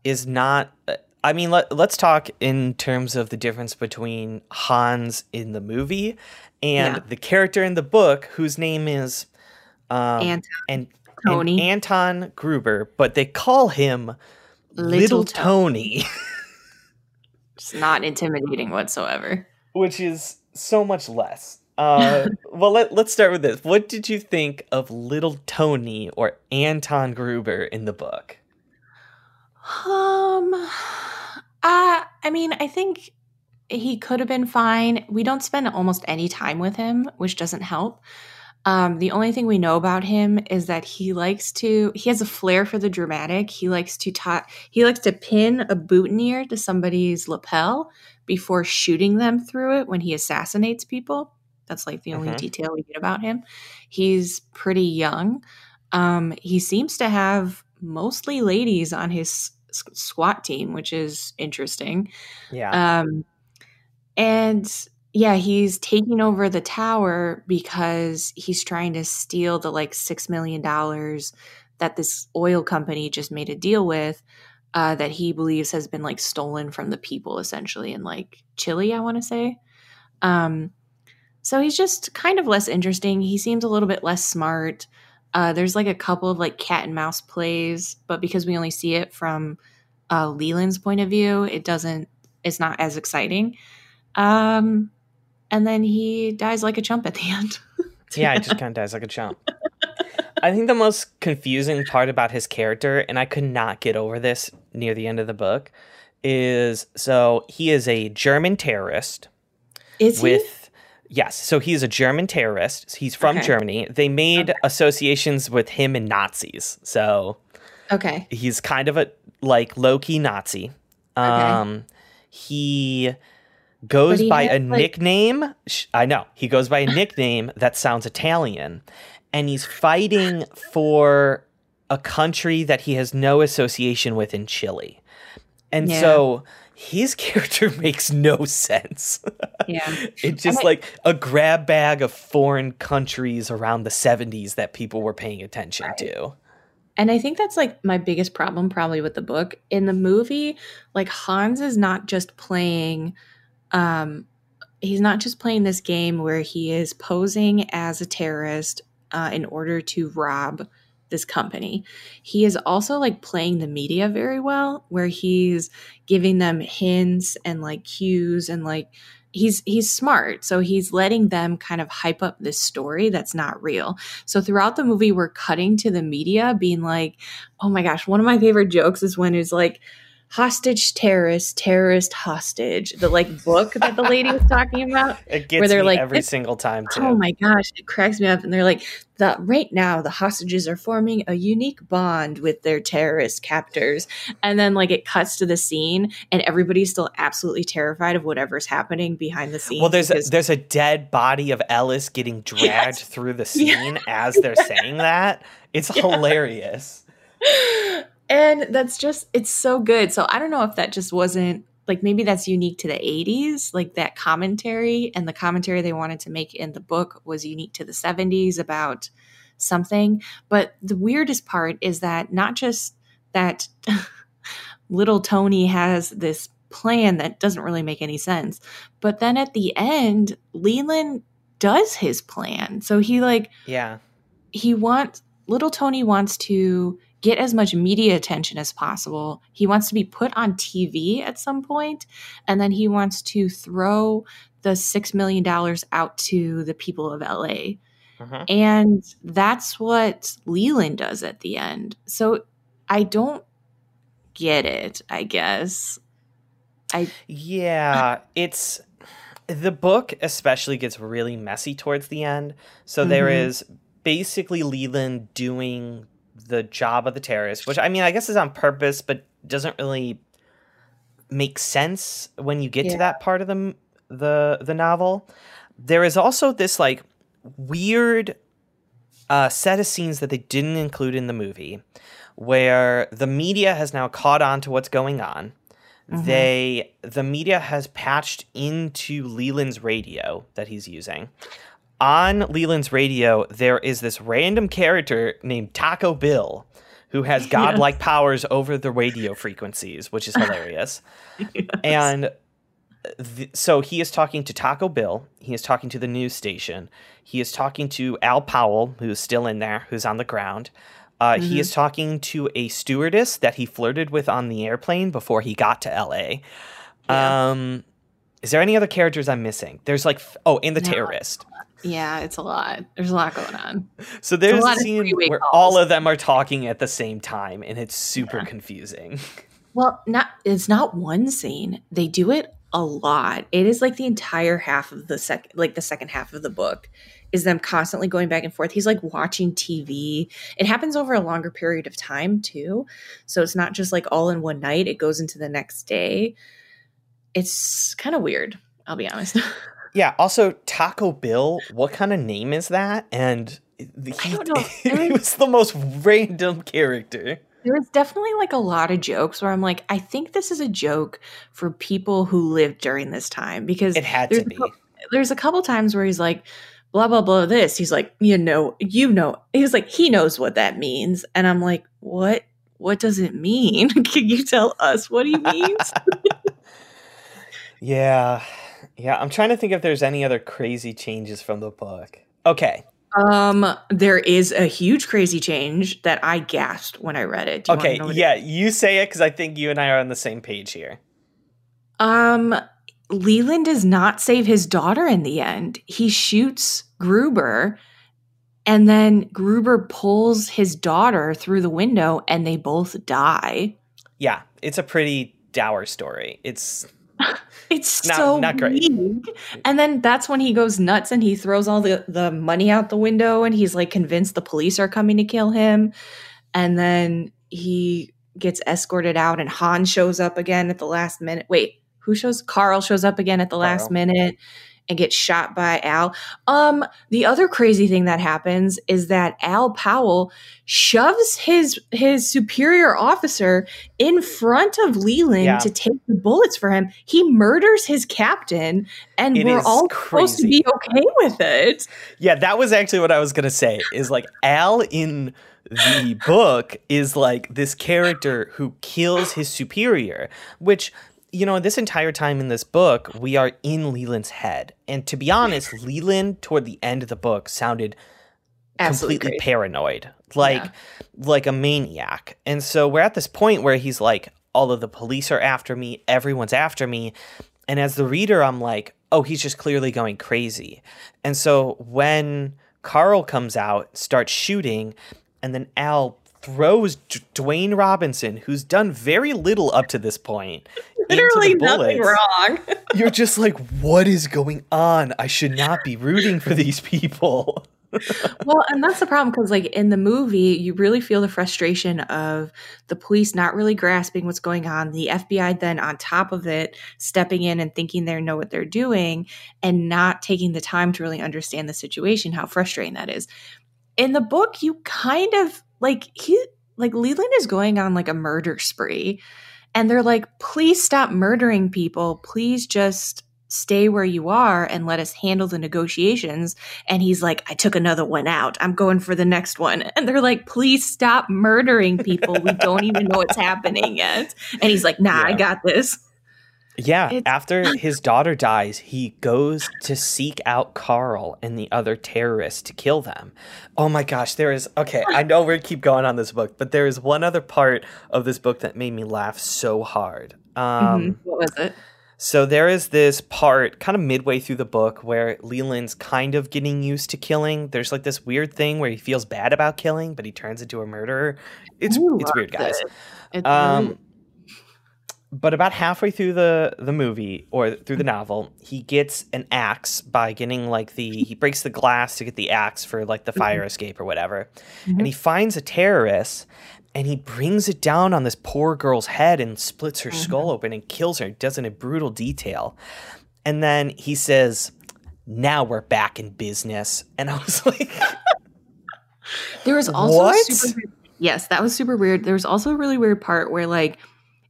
is not I mean, let, us talk in terms of the difference between Hans in the movie and yeah. the character in the book whose name is um, Anton. And, Tony. And Anton Gruber, but they call him Little, Little Tony.
it's not intimidating whatsoever.
Which is so much less. Uh, well, let, let's start with this. What did you think of Little Tony or Anton Gruber in the book?
Um, uh, I mean, I think he could have been fine. We don't spend almost any time with him, which doesn't help. Um, the only thing we know about him is that he likes to he has a flair for the dramatic. He likes to ta- he likes to pin a boutonniere to somebody's lapel before shooting them through it when he assassinates people. That's like the only mm-hmm. detail we get about him. He's pretty young. Um, he seems to have mostly ladies on his SWAT team, which is interesting.
Yeah.
Um, and yeah, he's taking over the tower because he's trying to steal the like six million dollars that this oil company just made a deal with. Uh, that he believes has been like stolen from the people essentially in like Chile, I want to say. Um, so he's just kind of less interesting. He seems a little bit less smart. Uh, there's like a couple of like cat and mouse plays, but because we only see it from uh, Leland's point of view, it doesn't. It's not as exciting. Um, and then he dies like a chump at the end.
yeah, he just kind of dies like a chump. I think the most confusing part about his character, and I could not get over this near the end of the book, is so he is a German terrorist.
Is
with he? Yes. So he's a German terrorist. He's from okay. Germany. They made okay. associations with him and Nazis. So
Okay.
He's kind of a like low key Nazi. Um okay. he goes he by a like... nickname. I know. He goes by a nickname that sounds Italian. And he's fighting for a country that he has no association with in Chile. And yeah. so his character makes no sense.
Yeah.
it's just like a grab bag of foreign countries around the 70s that people were paying attention right. to.
And I think that's like my biggest problem probably with the book. In the movie, like Hans is not just playing um he's not just playing this game where he is posing as a terrorist uh, in order to rob this company. He is also like playing the media very well, where he's giving them hints and like cues and like he's he's smart so he's letting them kind of hype up this story that's not real so throughout the movie we're cutting to the media being like oh my gosh one of my favorite jokes is when it's like hostage terrorist terrorist hostage the like book that the lady was talking about
It gets
where they're
me
like
every single time too.
Oh my gosh, it cracks me up. And they're like, the right now the hostages are forming a unique bond with their terrorist captors. And then like it cuts to the scene and everybody's still absolutely terrified of whatever's happening behind the scenes.
Well, there's a, there's a dead body of Ellis getting dragged
Yes.
through the scene as they're saying that. It's hilarious.
And that's just it's so good. So I don't know if that just wasn't like maybe that's unique to the 80s, like that commentary and the commentary they wanted to make in the book was unique to the 70s about something. But the weirdest part is that not just that little Tony has this plan that doesn't really make any sense, but then at the end, Leland does his plan. So he like
Yeah.
he wants little Tony wants to get as much media attention as possible. He wants to be put on TV at some point, and then he wants to throw the six million dollars out to the people of LA.
Mhm.
And that's what Leland does at the end. So I don't get it, I guess. I
Yeah, it's the book especially gets really messy towards the end. So there
Mhm.
is basically Leland doing the job of the terrorist, which I mean I guess is on purpose, but doesn't really make sense when you get
Yeah.
to that part of the the the novel. There is also this like weird uh, set of scenes that they didn't include in the movie, where the media has now caught on to what's going on. They the media has patched into Leland's radio that he's using. On Leland's radio, there is this random character named Taco Bill who has godlike powers over the radio frequencies, which is hilarious. And th- so he is talking to Taco Bill. He is talking to the news station. He is talking to Al Powell, who's still in there, who's on the ground. Uh, He is talking to a stewardess that he flirted with on the airplane before he got to LA. Um, is there any other characters I'm missing? There's like, f- oh, and the
No.
terrorist.
Yeah, it's a lot. There's a lot going on.
So there's a,
of
scene where
calls.
all of them are talking at the same time, and it's super confusing.
Well, not it's not one scene. They do it a lot. It is like the entire half of the second like the second half of the book is them constantly going back and forth. He's like watching TV. It happens over a longer period of time too. So it's not just like all in one night. It goes into the next day. It's kind of weird, I'll be honest.
Yeah. Also, Taco Bill. What kind of name is that? And he,
don't know.
he was the most random character.
There was definitely like a lot of jokes where I'm like, I think this is a joke for people who lived during this time because
It had to
a
be.
there's a couple times where he's like, blah blah blah. This he's like, you know, you know. He's like, he knows what that means, and I'm like, what? What does it mean? Can you tell us what he means?
Yeah. Yeah. I'm trying to think if there's any other crazy changes from the book. Okay.
um, there is a huge crazy change that I gasped when I read it. Do you wanna
Okay.
what it
Yeah. You say it because I think you and I are on the same page here.
Um, Leland does not save his daughter in the end. He shoots Gruber, and then Gruber pulls his daughter through the window, and they both die.
Yeah. It's a pretty dour story. It's
It's
Not-
so
not great.
weak. And then that's when he goes nuts and he throws all the, the money out the window and he's like convinced the police are coming to kill him. And then he gets escorted out and Han shows up again at the last minute. Wait, who shows Carl shows up again at the last minute and gets shot by Al. Um the other crazy thing that happens is that Al Powell shoves his his superior officer in front of Leland
Yeah.
to take the bullets for him. He murders his captain and
It
we're all supposed to be okay with it.
Yeah, that was actually what I was gonna say. Is like Al in the book is like this character who kills his superior, which you know, this entire time in this book, we are in Leland's head. And to be honest, Leland toward the end of the book sounded
Absolutely
completely
crazy.
paranoid, like
Yeah.
like a maniac. And so we're at this point where he's like, all of the police are after me, everyone's after me. And as the reader, I'm like, oh, he's just clearly going crazy. And so when Carl comes out, starts shooting, and then Al throws D- Dwayne Robinson, who's done very little up to this point,
Literally
into the
nothing wrong.
You're just like, what is going on? I should not be rooting for these people.
well, and that's the problem because, like, in the movie, you really feel the frustration of the police not really grasping what's going on. The FBI then, on top of it, stepping in and thinking they know what they're doing and not taking the time to really understand the situation, how frustrating that is. In the book, you kind of like, he, like, Leland is going on like a murder spree. And they're like, please stop murdering people. Please just stay where you are and let us handle the negotiations. And he's like, I took another one out. I'm going for the next one. And they're like, please stop murdering people. We don't even know what's happening yet. And he's like, nah, I got this.
Yeah,
It's-
after his daughter dies, he goes to seek out Carl and the other terrorists to kill them. Oh my gosh, there is okay, I know we're keep going on this book, but there is one other part of this book that made me laugh so hard. Um
Mhm. What was it?
so there is this part kind of midway through the book where Leland's kind of getting used to killing. There's like this weird thing where he feels bad about killing, but he turns into a murderer. It's
I
it's weird, guys.
it. It's
Um,
really-
but about halfway through the the movie or through the mm-hmm. novel, he gets an axe by getting like the he breaks the glass to get the axe for like the fire mm-hmm. escape or whatever, and mm-hmm. he finds a terrorist. And he brings it down on this poor girl's head and splits her skull open and kills her. Does it in a brutal detail. And then he says, "Now we're back in business." And I was like,
There was also
What?
super Yes, that was super weird. There was also a really weird part where like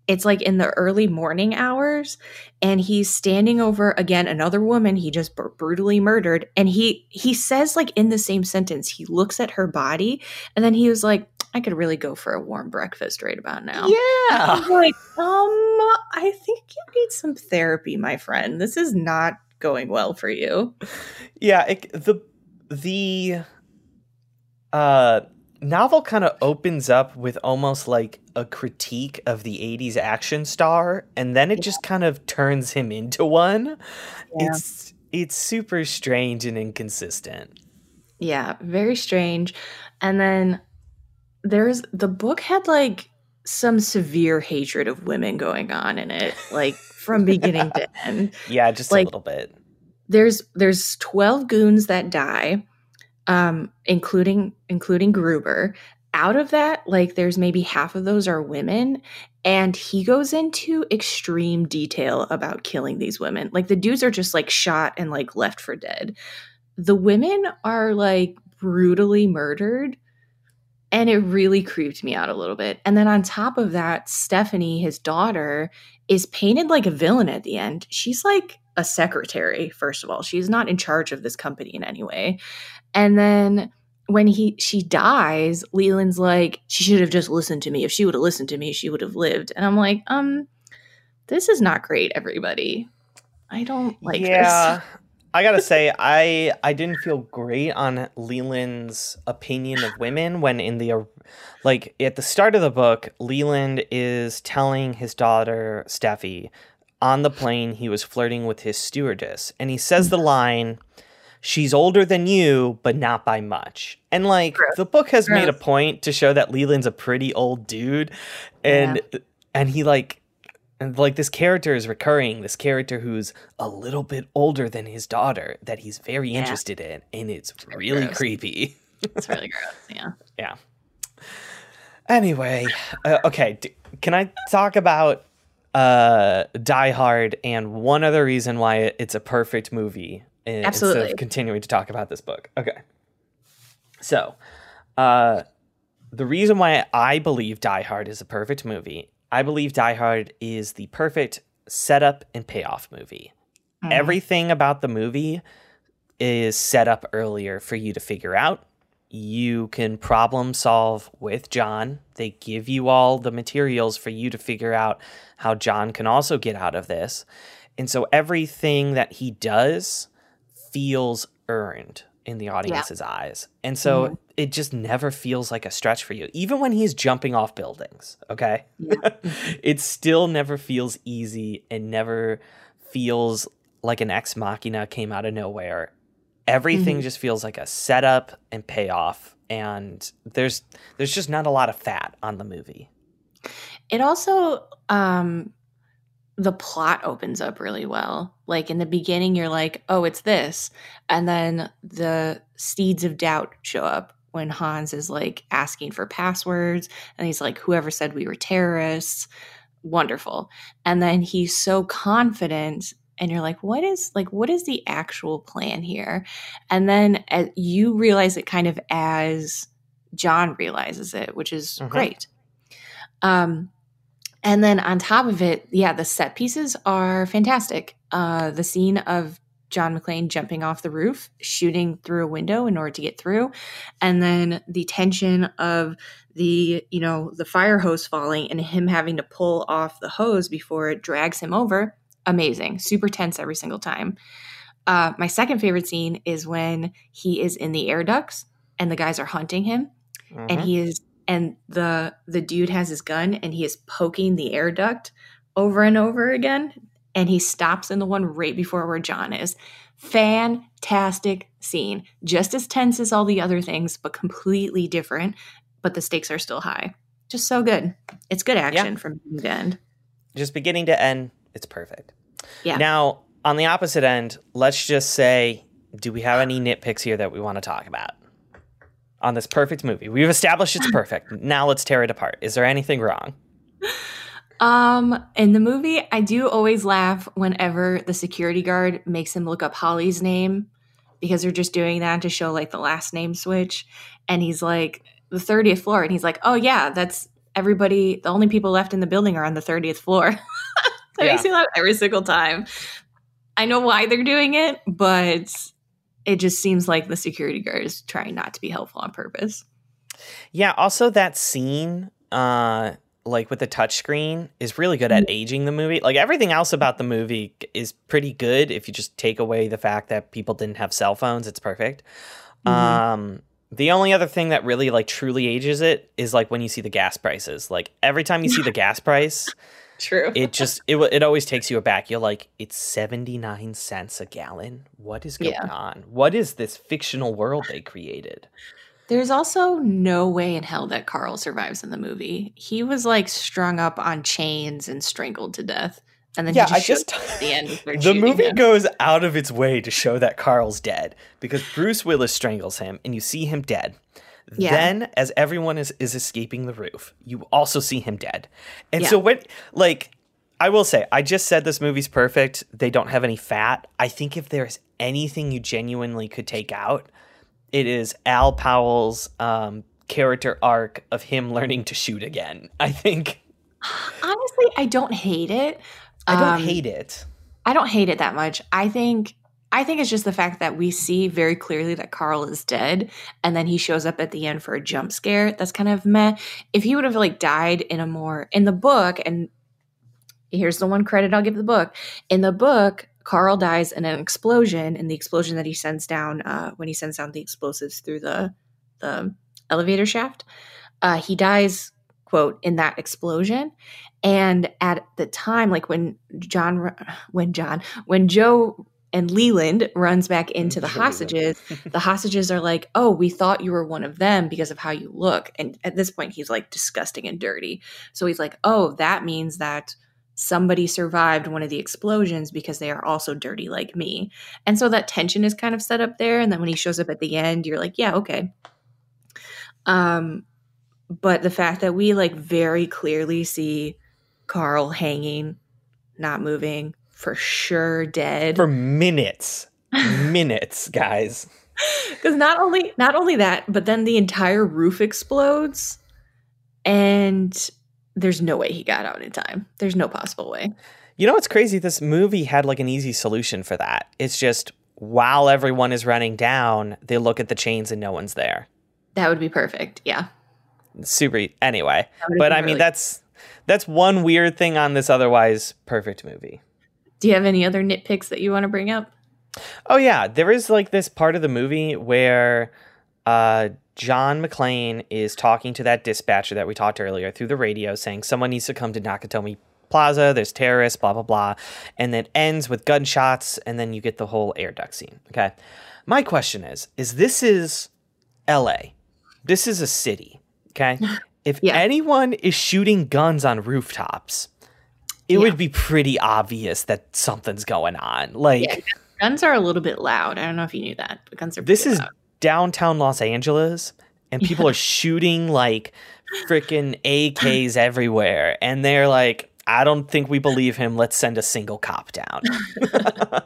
it's like in the early morning hours and he's standing over again another woman he just br- brutally murdered and he he says like in the same sentence he looks at her body and then he was like I could really go for a warm breakfast right about now.
"Yeah."
I'm like, um, I think you need some therapy, my friend. This is not going well for you.
yeah it, the the uh novel kind of opens up with almost like a critique of the 80s action star and then it just kind of turns him into one
Yeah.
it's it's super strange and inconsistent
Yeah, very strange. And then there's the book had like some severe hatred of women going on in it, like from beginning to end.
yeah just a little bit
There's there's 12 goons that die, um, including including Gruber. Out of that, like there's maybe half of those are women. And he goes into extreme detail about killing these women. Like the dudes are just like shot and like left for dead. The women are like brutally murdered. And it really creeped me out a little bit. And then on top of that, Stephanie, his daughter, is painted like a villain at the end. She's like a secretary, first of all. She's not in charge of this company in any way. And then when he she dies, Leland's like, she should have just listened to me. If she would have listened to me, she would have lived. And I'm like, um, this is not great, everybody. I don't like
yeah
this.
i gotta say i i didn't feel great on leland's opinion of women when in the like at the start of the book leland is telling his daughter steffi on the plane he was flirting with his stewardess and he says the line she's older than you but not by much and like the book has made a point to show that leland's a pretty old dude and and he like and like this character is recurring this character who's a little bit older than his daughter that he's very
Yeah.
interested in and it's
very
really
gross.
creepy
It's really gross. Yeah.
yeah anyway uh, okay d- can i talk about uh die hard and one other reason why it's a perfect movie instead
Absolutely.
of continuing to talk about this book okay so uh the reason why i believe die hard is a perfect movie i believe die hard is the perfect setup and payoff movie everything about the movie is set up earlier for you to figure out you can problem solve with John. They give you all the materials for you to figure out how John can also get out of this. And so everything that he does feels earned in the audience's eyes. And so it just never feels like a stretch for you, even when he's jumping off buildings. Okay. it still never feels easy and never feels like an ex machina came out of nowhere. Everything just feels like a setup and payoff. And there's there's just not a lot of fat on the movie.
It also um the plot opens up really well. Like in the beginning you're like, "Oh, it's this." And then the seeds of doubt show up when Hans is like asking for passwords and he's like, "Whoever said we were terrorists?" Wonderful. And then he's so confident and you're like, "What is like what is the actual plan here?" And then uh, you realize it kind of as John realizes it, which is
Mhm.
great. Um and then on top of it, yeah, the set pieces are fantastic. Uh, the scene of John McClane jumping off the roof, shooting through a window in order to get through, and then the tension of the you know the fire hose falling and him having to pull off the hose before it drags him over. Amazing, super tense every single time. Uh, my second favorite scene is when he is in the air ducts and the guys are hunting him and
Mhm.
he is and the the dude has his gun and he is poking the air duct over and over again and he stops in the one right before where John is. Fantastic scene. Just as tense as all the other things, but completely different. But the stakes are still high. Just so good. It's good action from beginning to end.
just beginning to end, it's perfect.
Yeah.
Now, on the opposite end, let's just say, do we have any nitpicks here that we want to talk about on this perfect movie? We've established it's perfect. Now let's tear it apart. Is there anything wrong?
Um, in the movie, I do always laugh whenever the security guard makes him look up Holly's name because they're just doing that to show like the last name switch. And he's like, the 30th floor. And he's like, oh, yeah, that's everybody. The only people left in the building are on the 30th floor. that
Yeah.
makes me laugh every single time. I know why they're doing it, but it just seems like the security guard is trying not to be helpful on purpose.
Yeah, also that scene, uh, like with the touchscreen, is really good at aging the movie. Like everything else about the movie is pretty good if you just take away the fact that people didn't have cell phones. It's perfect. Um, the only other thing that really like truly ages it is like when you see the gas prices. Like every time you see the gas price,
True.
it just it it always takes you aback. You're like, it's seventy nine cents a gallon. What is going
Yeah.
on? What is this fictional world they created?
There's also no way in hell that Carl survives in the movie. He was like strung up on chains and strangled to death. And then
Yeah,
he
I
just,
just-
shows up at the end.
the movie
him.
goes out of its way to show that Carl's dead because Bruce Willis strangles him and you see him dead.
Yeah.
Then, as everyone is, is escaping the roof, you also see him dead. And
Yeah.
so, when, like, I will say, I just said this movie's perfect. They don't have any fat. I think if there's anything you genuinely could take out, it is Al Powell's um, character arc of him learning to shoot again. I think
Honestly, I don't hate it.
I don't
Um,
hate it.
I don't hate it that much. I think I think it's just the fact that we see very clearly that Carl is dead and then he shows up at the end for a jump scare. That's kind of meh. If he would have like died in a more in the book and here's the one credit I'll give the book. In the book, Carl dies in an explosion and the explosion that he sends down uh, when he sends down the explosives through the the elevator shaft. Uh, he dies quote in that explosion and at the time like when john when john when joe and leland runs back into the hostages. The hostages are like oh we thought you were one of them because of how you look. And at this point he's like disgusting and dirty. So he's like oh that means that somebody survived one of the explosions because they are also dirty like me. And so that tension is kind of set up there. And then when he shows up at the end you're like yeah okay. Um but the fact that we like very clearly see Carl hanging, not moving, for sure dead.
For minutes. minutes, guys.
Because not only not only that, but then the entire roof explodes, and there's no way he got out in time. There's no possible way.
You know what's crazy? This movie had like an easy solution for that. It's just while everyone is running down, they look at the chains and no one's there.
That would be perfect. Yeah.
Super. Anyway, but I mean
really-
that's that's one weird thing on this otherwise perfect movie.
Do you have any other nitpicks that you want to bring up?
Oh yeah, there is like this part of the movie where uh John McClane is talking to that dispatcher that we talked earlier through the radio saying someone needs to come to Nakatomi Plaza, there's terrorists, blah blah blah. And it ends with gunshots and then you get the whole air duct scene. Okay. My question is, is this is LA. This is a city. Okay. If
Yeah.
anyone is shooting guns on rooftops, it
Yeah.
would be pretty obvious that something's going on. Like
Yeah, guns are a little bit loud. I don't know if you knew that, but guns are.
this is
loud.
downtown Los Angeles, and people are shooting like freaking AKs everywhere, and they're like, "I don't think we believe him. Let's send a single cop down."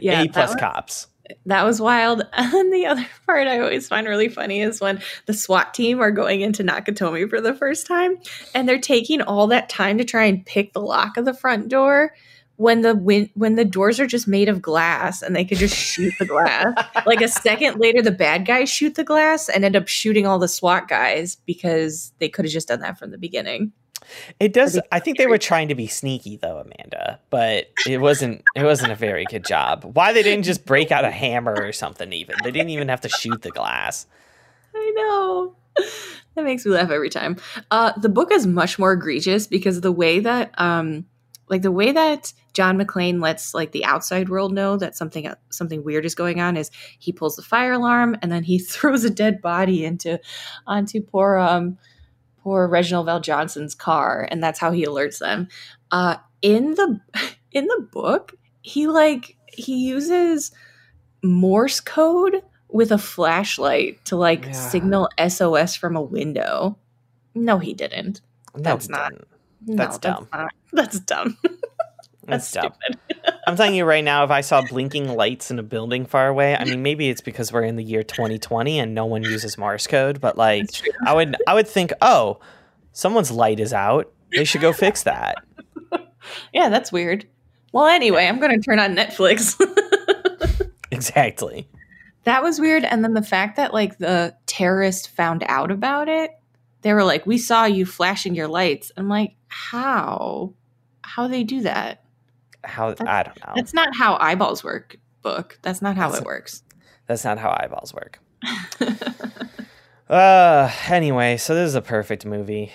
yeah.
A plus
was-
cops.
That was wild. And the other part I always find really funny is when the SWAT team are going into Nakatomi for the first time and they're taking all that time to try and pick the lock of the front door when the win- when the doors are just made of glass and they could just shoot the glass. like a second later the bad guys shoot the glass and end up shooting all the SWAT guys because they could have just done that from the beginning.
It does. I think they were trying to be sneaky, though, Amanda, but it wasn't. It wasn't a very good job. Why they didn't just break out a hammer or something? Even they didn't even have to shoot the glass.
I know. That makes me laugh every time. Uh, the book is much more egregious because the way that, um, like the way that John McClane lets like the outside world know that something something weird is going on is he pulls the fire alarm and then he throws a dead body into onto poor um poor Reginald VelJohnson's car and that's how he alerts them. Uh, in the in the book, he like he uses Morse code with a flashlight to like
Yeah.
signal SOS from a window. No, he didn't.
No,
That's
he
not-
didn't.
No,
That's dumb.
Not, that's dumb.
That's,
That's stupid.
I'm telling you right now, if I saw blinking lights in a building far away, I mean, maybe it's because we're in the year 2020 and no one uses Morse code, but like, I would, I would think, oh, someone's light is out. They should go fix that.
Yeah, that's weird. Well, anyway, I'm going to turn on Netflix.
Exactly.
that was weird. And then the fact that like the terrorist found out about it, they were like, "We saw you flashing your lights." I'm like, "How? How they do that?
How I don't know.
That's not how eyeballs work." Book. That's not how
That's-
it works.
That's not how eyeballs work. Uh, anyway, so this is a perfect movie.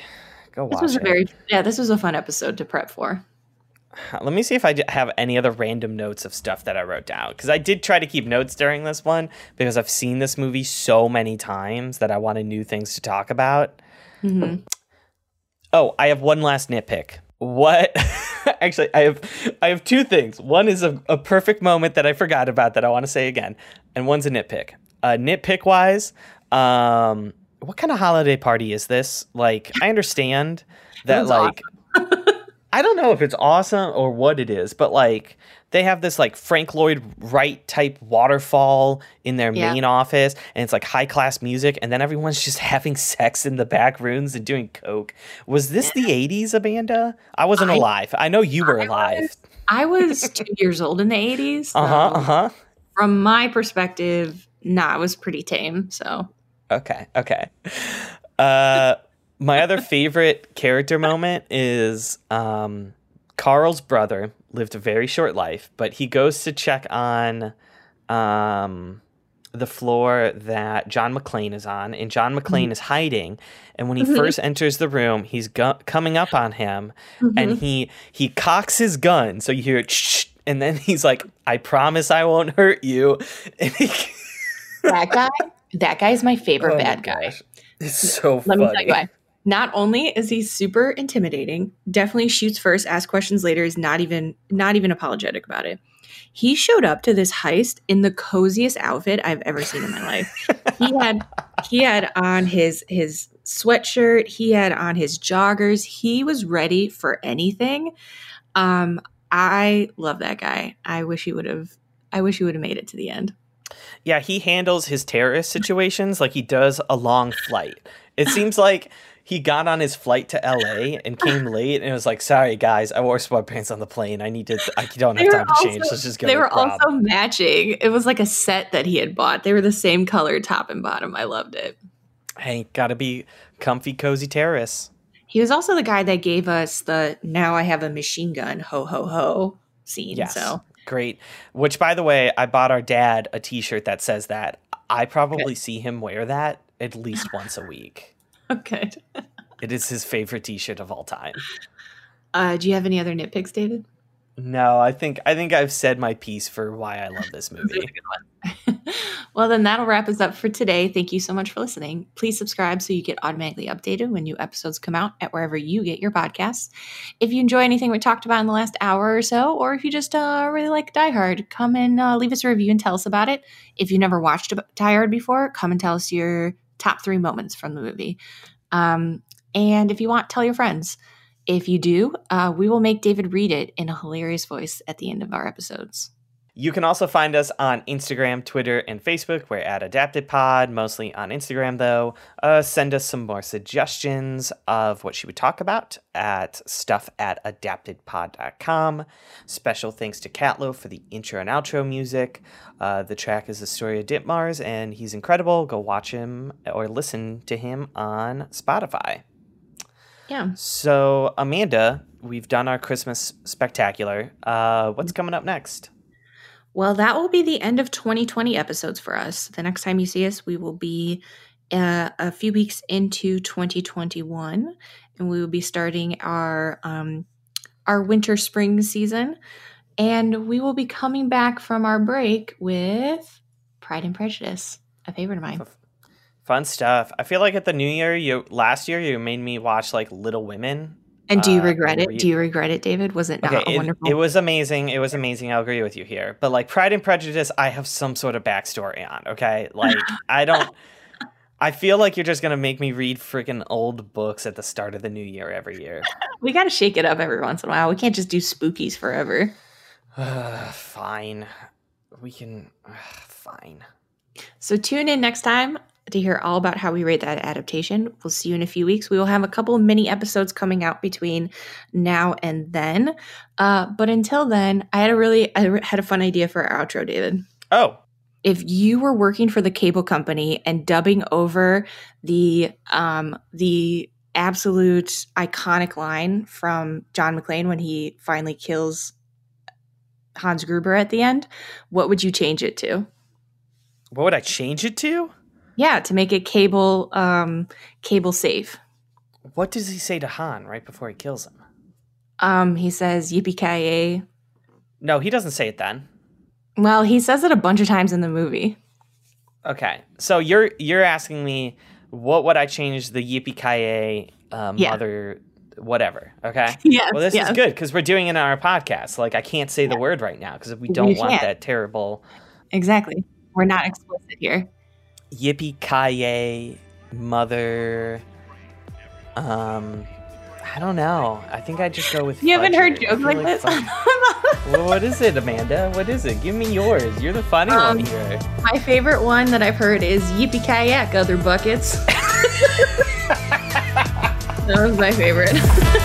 Go
This
watch
was a
it.
very yeah. This was a fun episode to prep for.
Let me see if I have any other random notes of stuff that I wrote down because I did try to keep notes during this one because I've seen this movie so many times that I wanted new things to talk about.
Mhm.
Oh, I have one last nitpick. What? Actually, I have I have two things. One is a, a perfect moment that I forgot about that I want to say again, and one's a nitpick. Uh, nitpick wise, um, what kind of holiday party is this? Like, I understand that
was
like I don't know if it's awesome or what it is, but like they have this like Frank Lloyd Wright type waterfall in their
Yeah.
main office, and it's like high class music, and then everyone's just having sex in the back rooms and doing coke. Was this the '80s, Amanda? I wasn't
I-
alive. I know you were
I
alive.
was- I was two years old in the 80s.
Uh huh. Uh huh.
From my perspective, nah, it was pretty tame. So
Okay. Okay. Uh, my other favorite character moment is um, Carl's brother lived a very short life, but he goes to check on um, the floor that John McClane is on, and John McClane is hiding. And when he
Mhm.
first enters the room, he's go- coming up on him,
Mhm.
and he he cocks his gun, so you hear it, shh, and then he's like, "I promise I won't hurt you." And he,
that guy, that guy is my favorite
Oh
bad guy.
It's so
Let
funny.
me tell you why. Not only is he super intimidating, definitely shoots first, asks questions later, is not even not even apologetic about it. He showed up to this heist in the coziest outfit I've ever seen in my life. he had he had on his his sweatshirt, he had on his joggers. He was ready for anything. Um I love that guy. I wish he would have I wish he would have made it to the end.
Yeah, he handles his terrorist situations like he does a long flight. It seems like he got on his flight to LA and came late and was like, "Sorry guys, I wore sweatpants on the plane. I need to. I don't have time to change. Let's just go."
They were
prom."
also matching. It was like a set that he had bought. They were the same color top and bottom. I loved it.
hey, gotta be comfy, cozy terrorists.
He was also the guy that gave us the now I have a machine gun ho ho ho scene.
Yes,
So
great. Which, by the way, I bought our dad a T-shirt that says that. I probably see him wear that at least once a week.
Okay.
It is his favorite T-shirt of all time.
Uh, do you have any other nitpicks, David?
No, I think I think I've said my piece for why I love this movie.
well, then that'll wrap us up for today. Thank you so much for listening. Please subscribe so you get automatically updated when new episodes come out at wherever you get your podcasts. If you enjoy anything we talked about in the last hour or so, or if you just uh, really like Die Hard, come and uh, leave us a review and tell us about it. If you never watched Die Hard before, come and tell us your top three moments from the movie. Um, and if you want, tell your friends. If you do, uh, we will make David read it in a hilarious voice at the end of our episodes.
You can also find us on Instagram, Twitter, and Facebook. We're at Adapted Pod, mostly on Instagram though. Uh, send us some more suggestions of what she would talk about at stuff at adaptedpod.com. Special thanks to Catlo for the intro and outro music. Uh, the track is the story of Ditmars, and he's incredible. Go watch him or listen to him on Spotify.
Yeah.
So, Amanda, we've done our Christmas spectacular. Uh, what's coming up next?
Well, that will be the end of 2020 episodes for us. The next time you see us, we will be uh, a few weeks into 2021, and we will be starting our um, our winter spring season. And we will be coming back from our break with Pride and Prejudice, a favorite of mine.
Fun stuff. I feel like at the new year, you last year you made me watch like Little Women.
And do you
Uh,
regret it? Do
you-
regret it, David? Was it not
Okay,
a
it,
wonderful?
it was amazing. It was amazing. I'll agree with you here. But like Pride and Prejudice, I have some sort of backstory on. Okay, like I don't. I feel like you're just gonna make me read freaking old books at the start of the new year every year.
we got to shake it up every once in a while. We can't just do spookies forever.
fine, we can. fine.
So tune in next time to hear all about how we rate that adaptation. We'll see you in a few weeks. We will have a couple of mini episodes coming out between now and then. Uh, but until then, I had a really I had a fun idea for our outro, David.
Oh,
If you were working for the cable company and dubbing over the um, the absolute iconic line from John McClane when he finally kills Hans Gruber at the end, what would you change it to?
what would I change it to?
Yeah, to make it cable um cable safe.
What does he say to Han right before he kills him?
Um he says yippee
No, he doesn't say it then.
Well, he says it a bunch of times in the movie.
Okay, so you're you're asking me what would I change the yippee um,
Yeah.
mother whatever? Okay.
Yes.
Well, this
yes.
is good because we're doing it on our podcast. Like I can't say the word right now because we don't
You
want that terrible
Exactly. We're not explicit here.
Yippee ki mother. Um, I don't know. I think I just go with.
You haven't heard jokes
feel
like this?
Well, what is it, Amanda? What is it? Give me yours. You're the funny
Um,
one here.
My favorite one that I've heard is yippee kayak, other buckets. that was my favorite.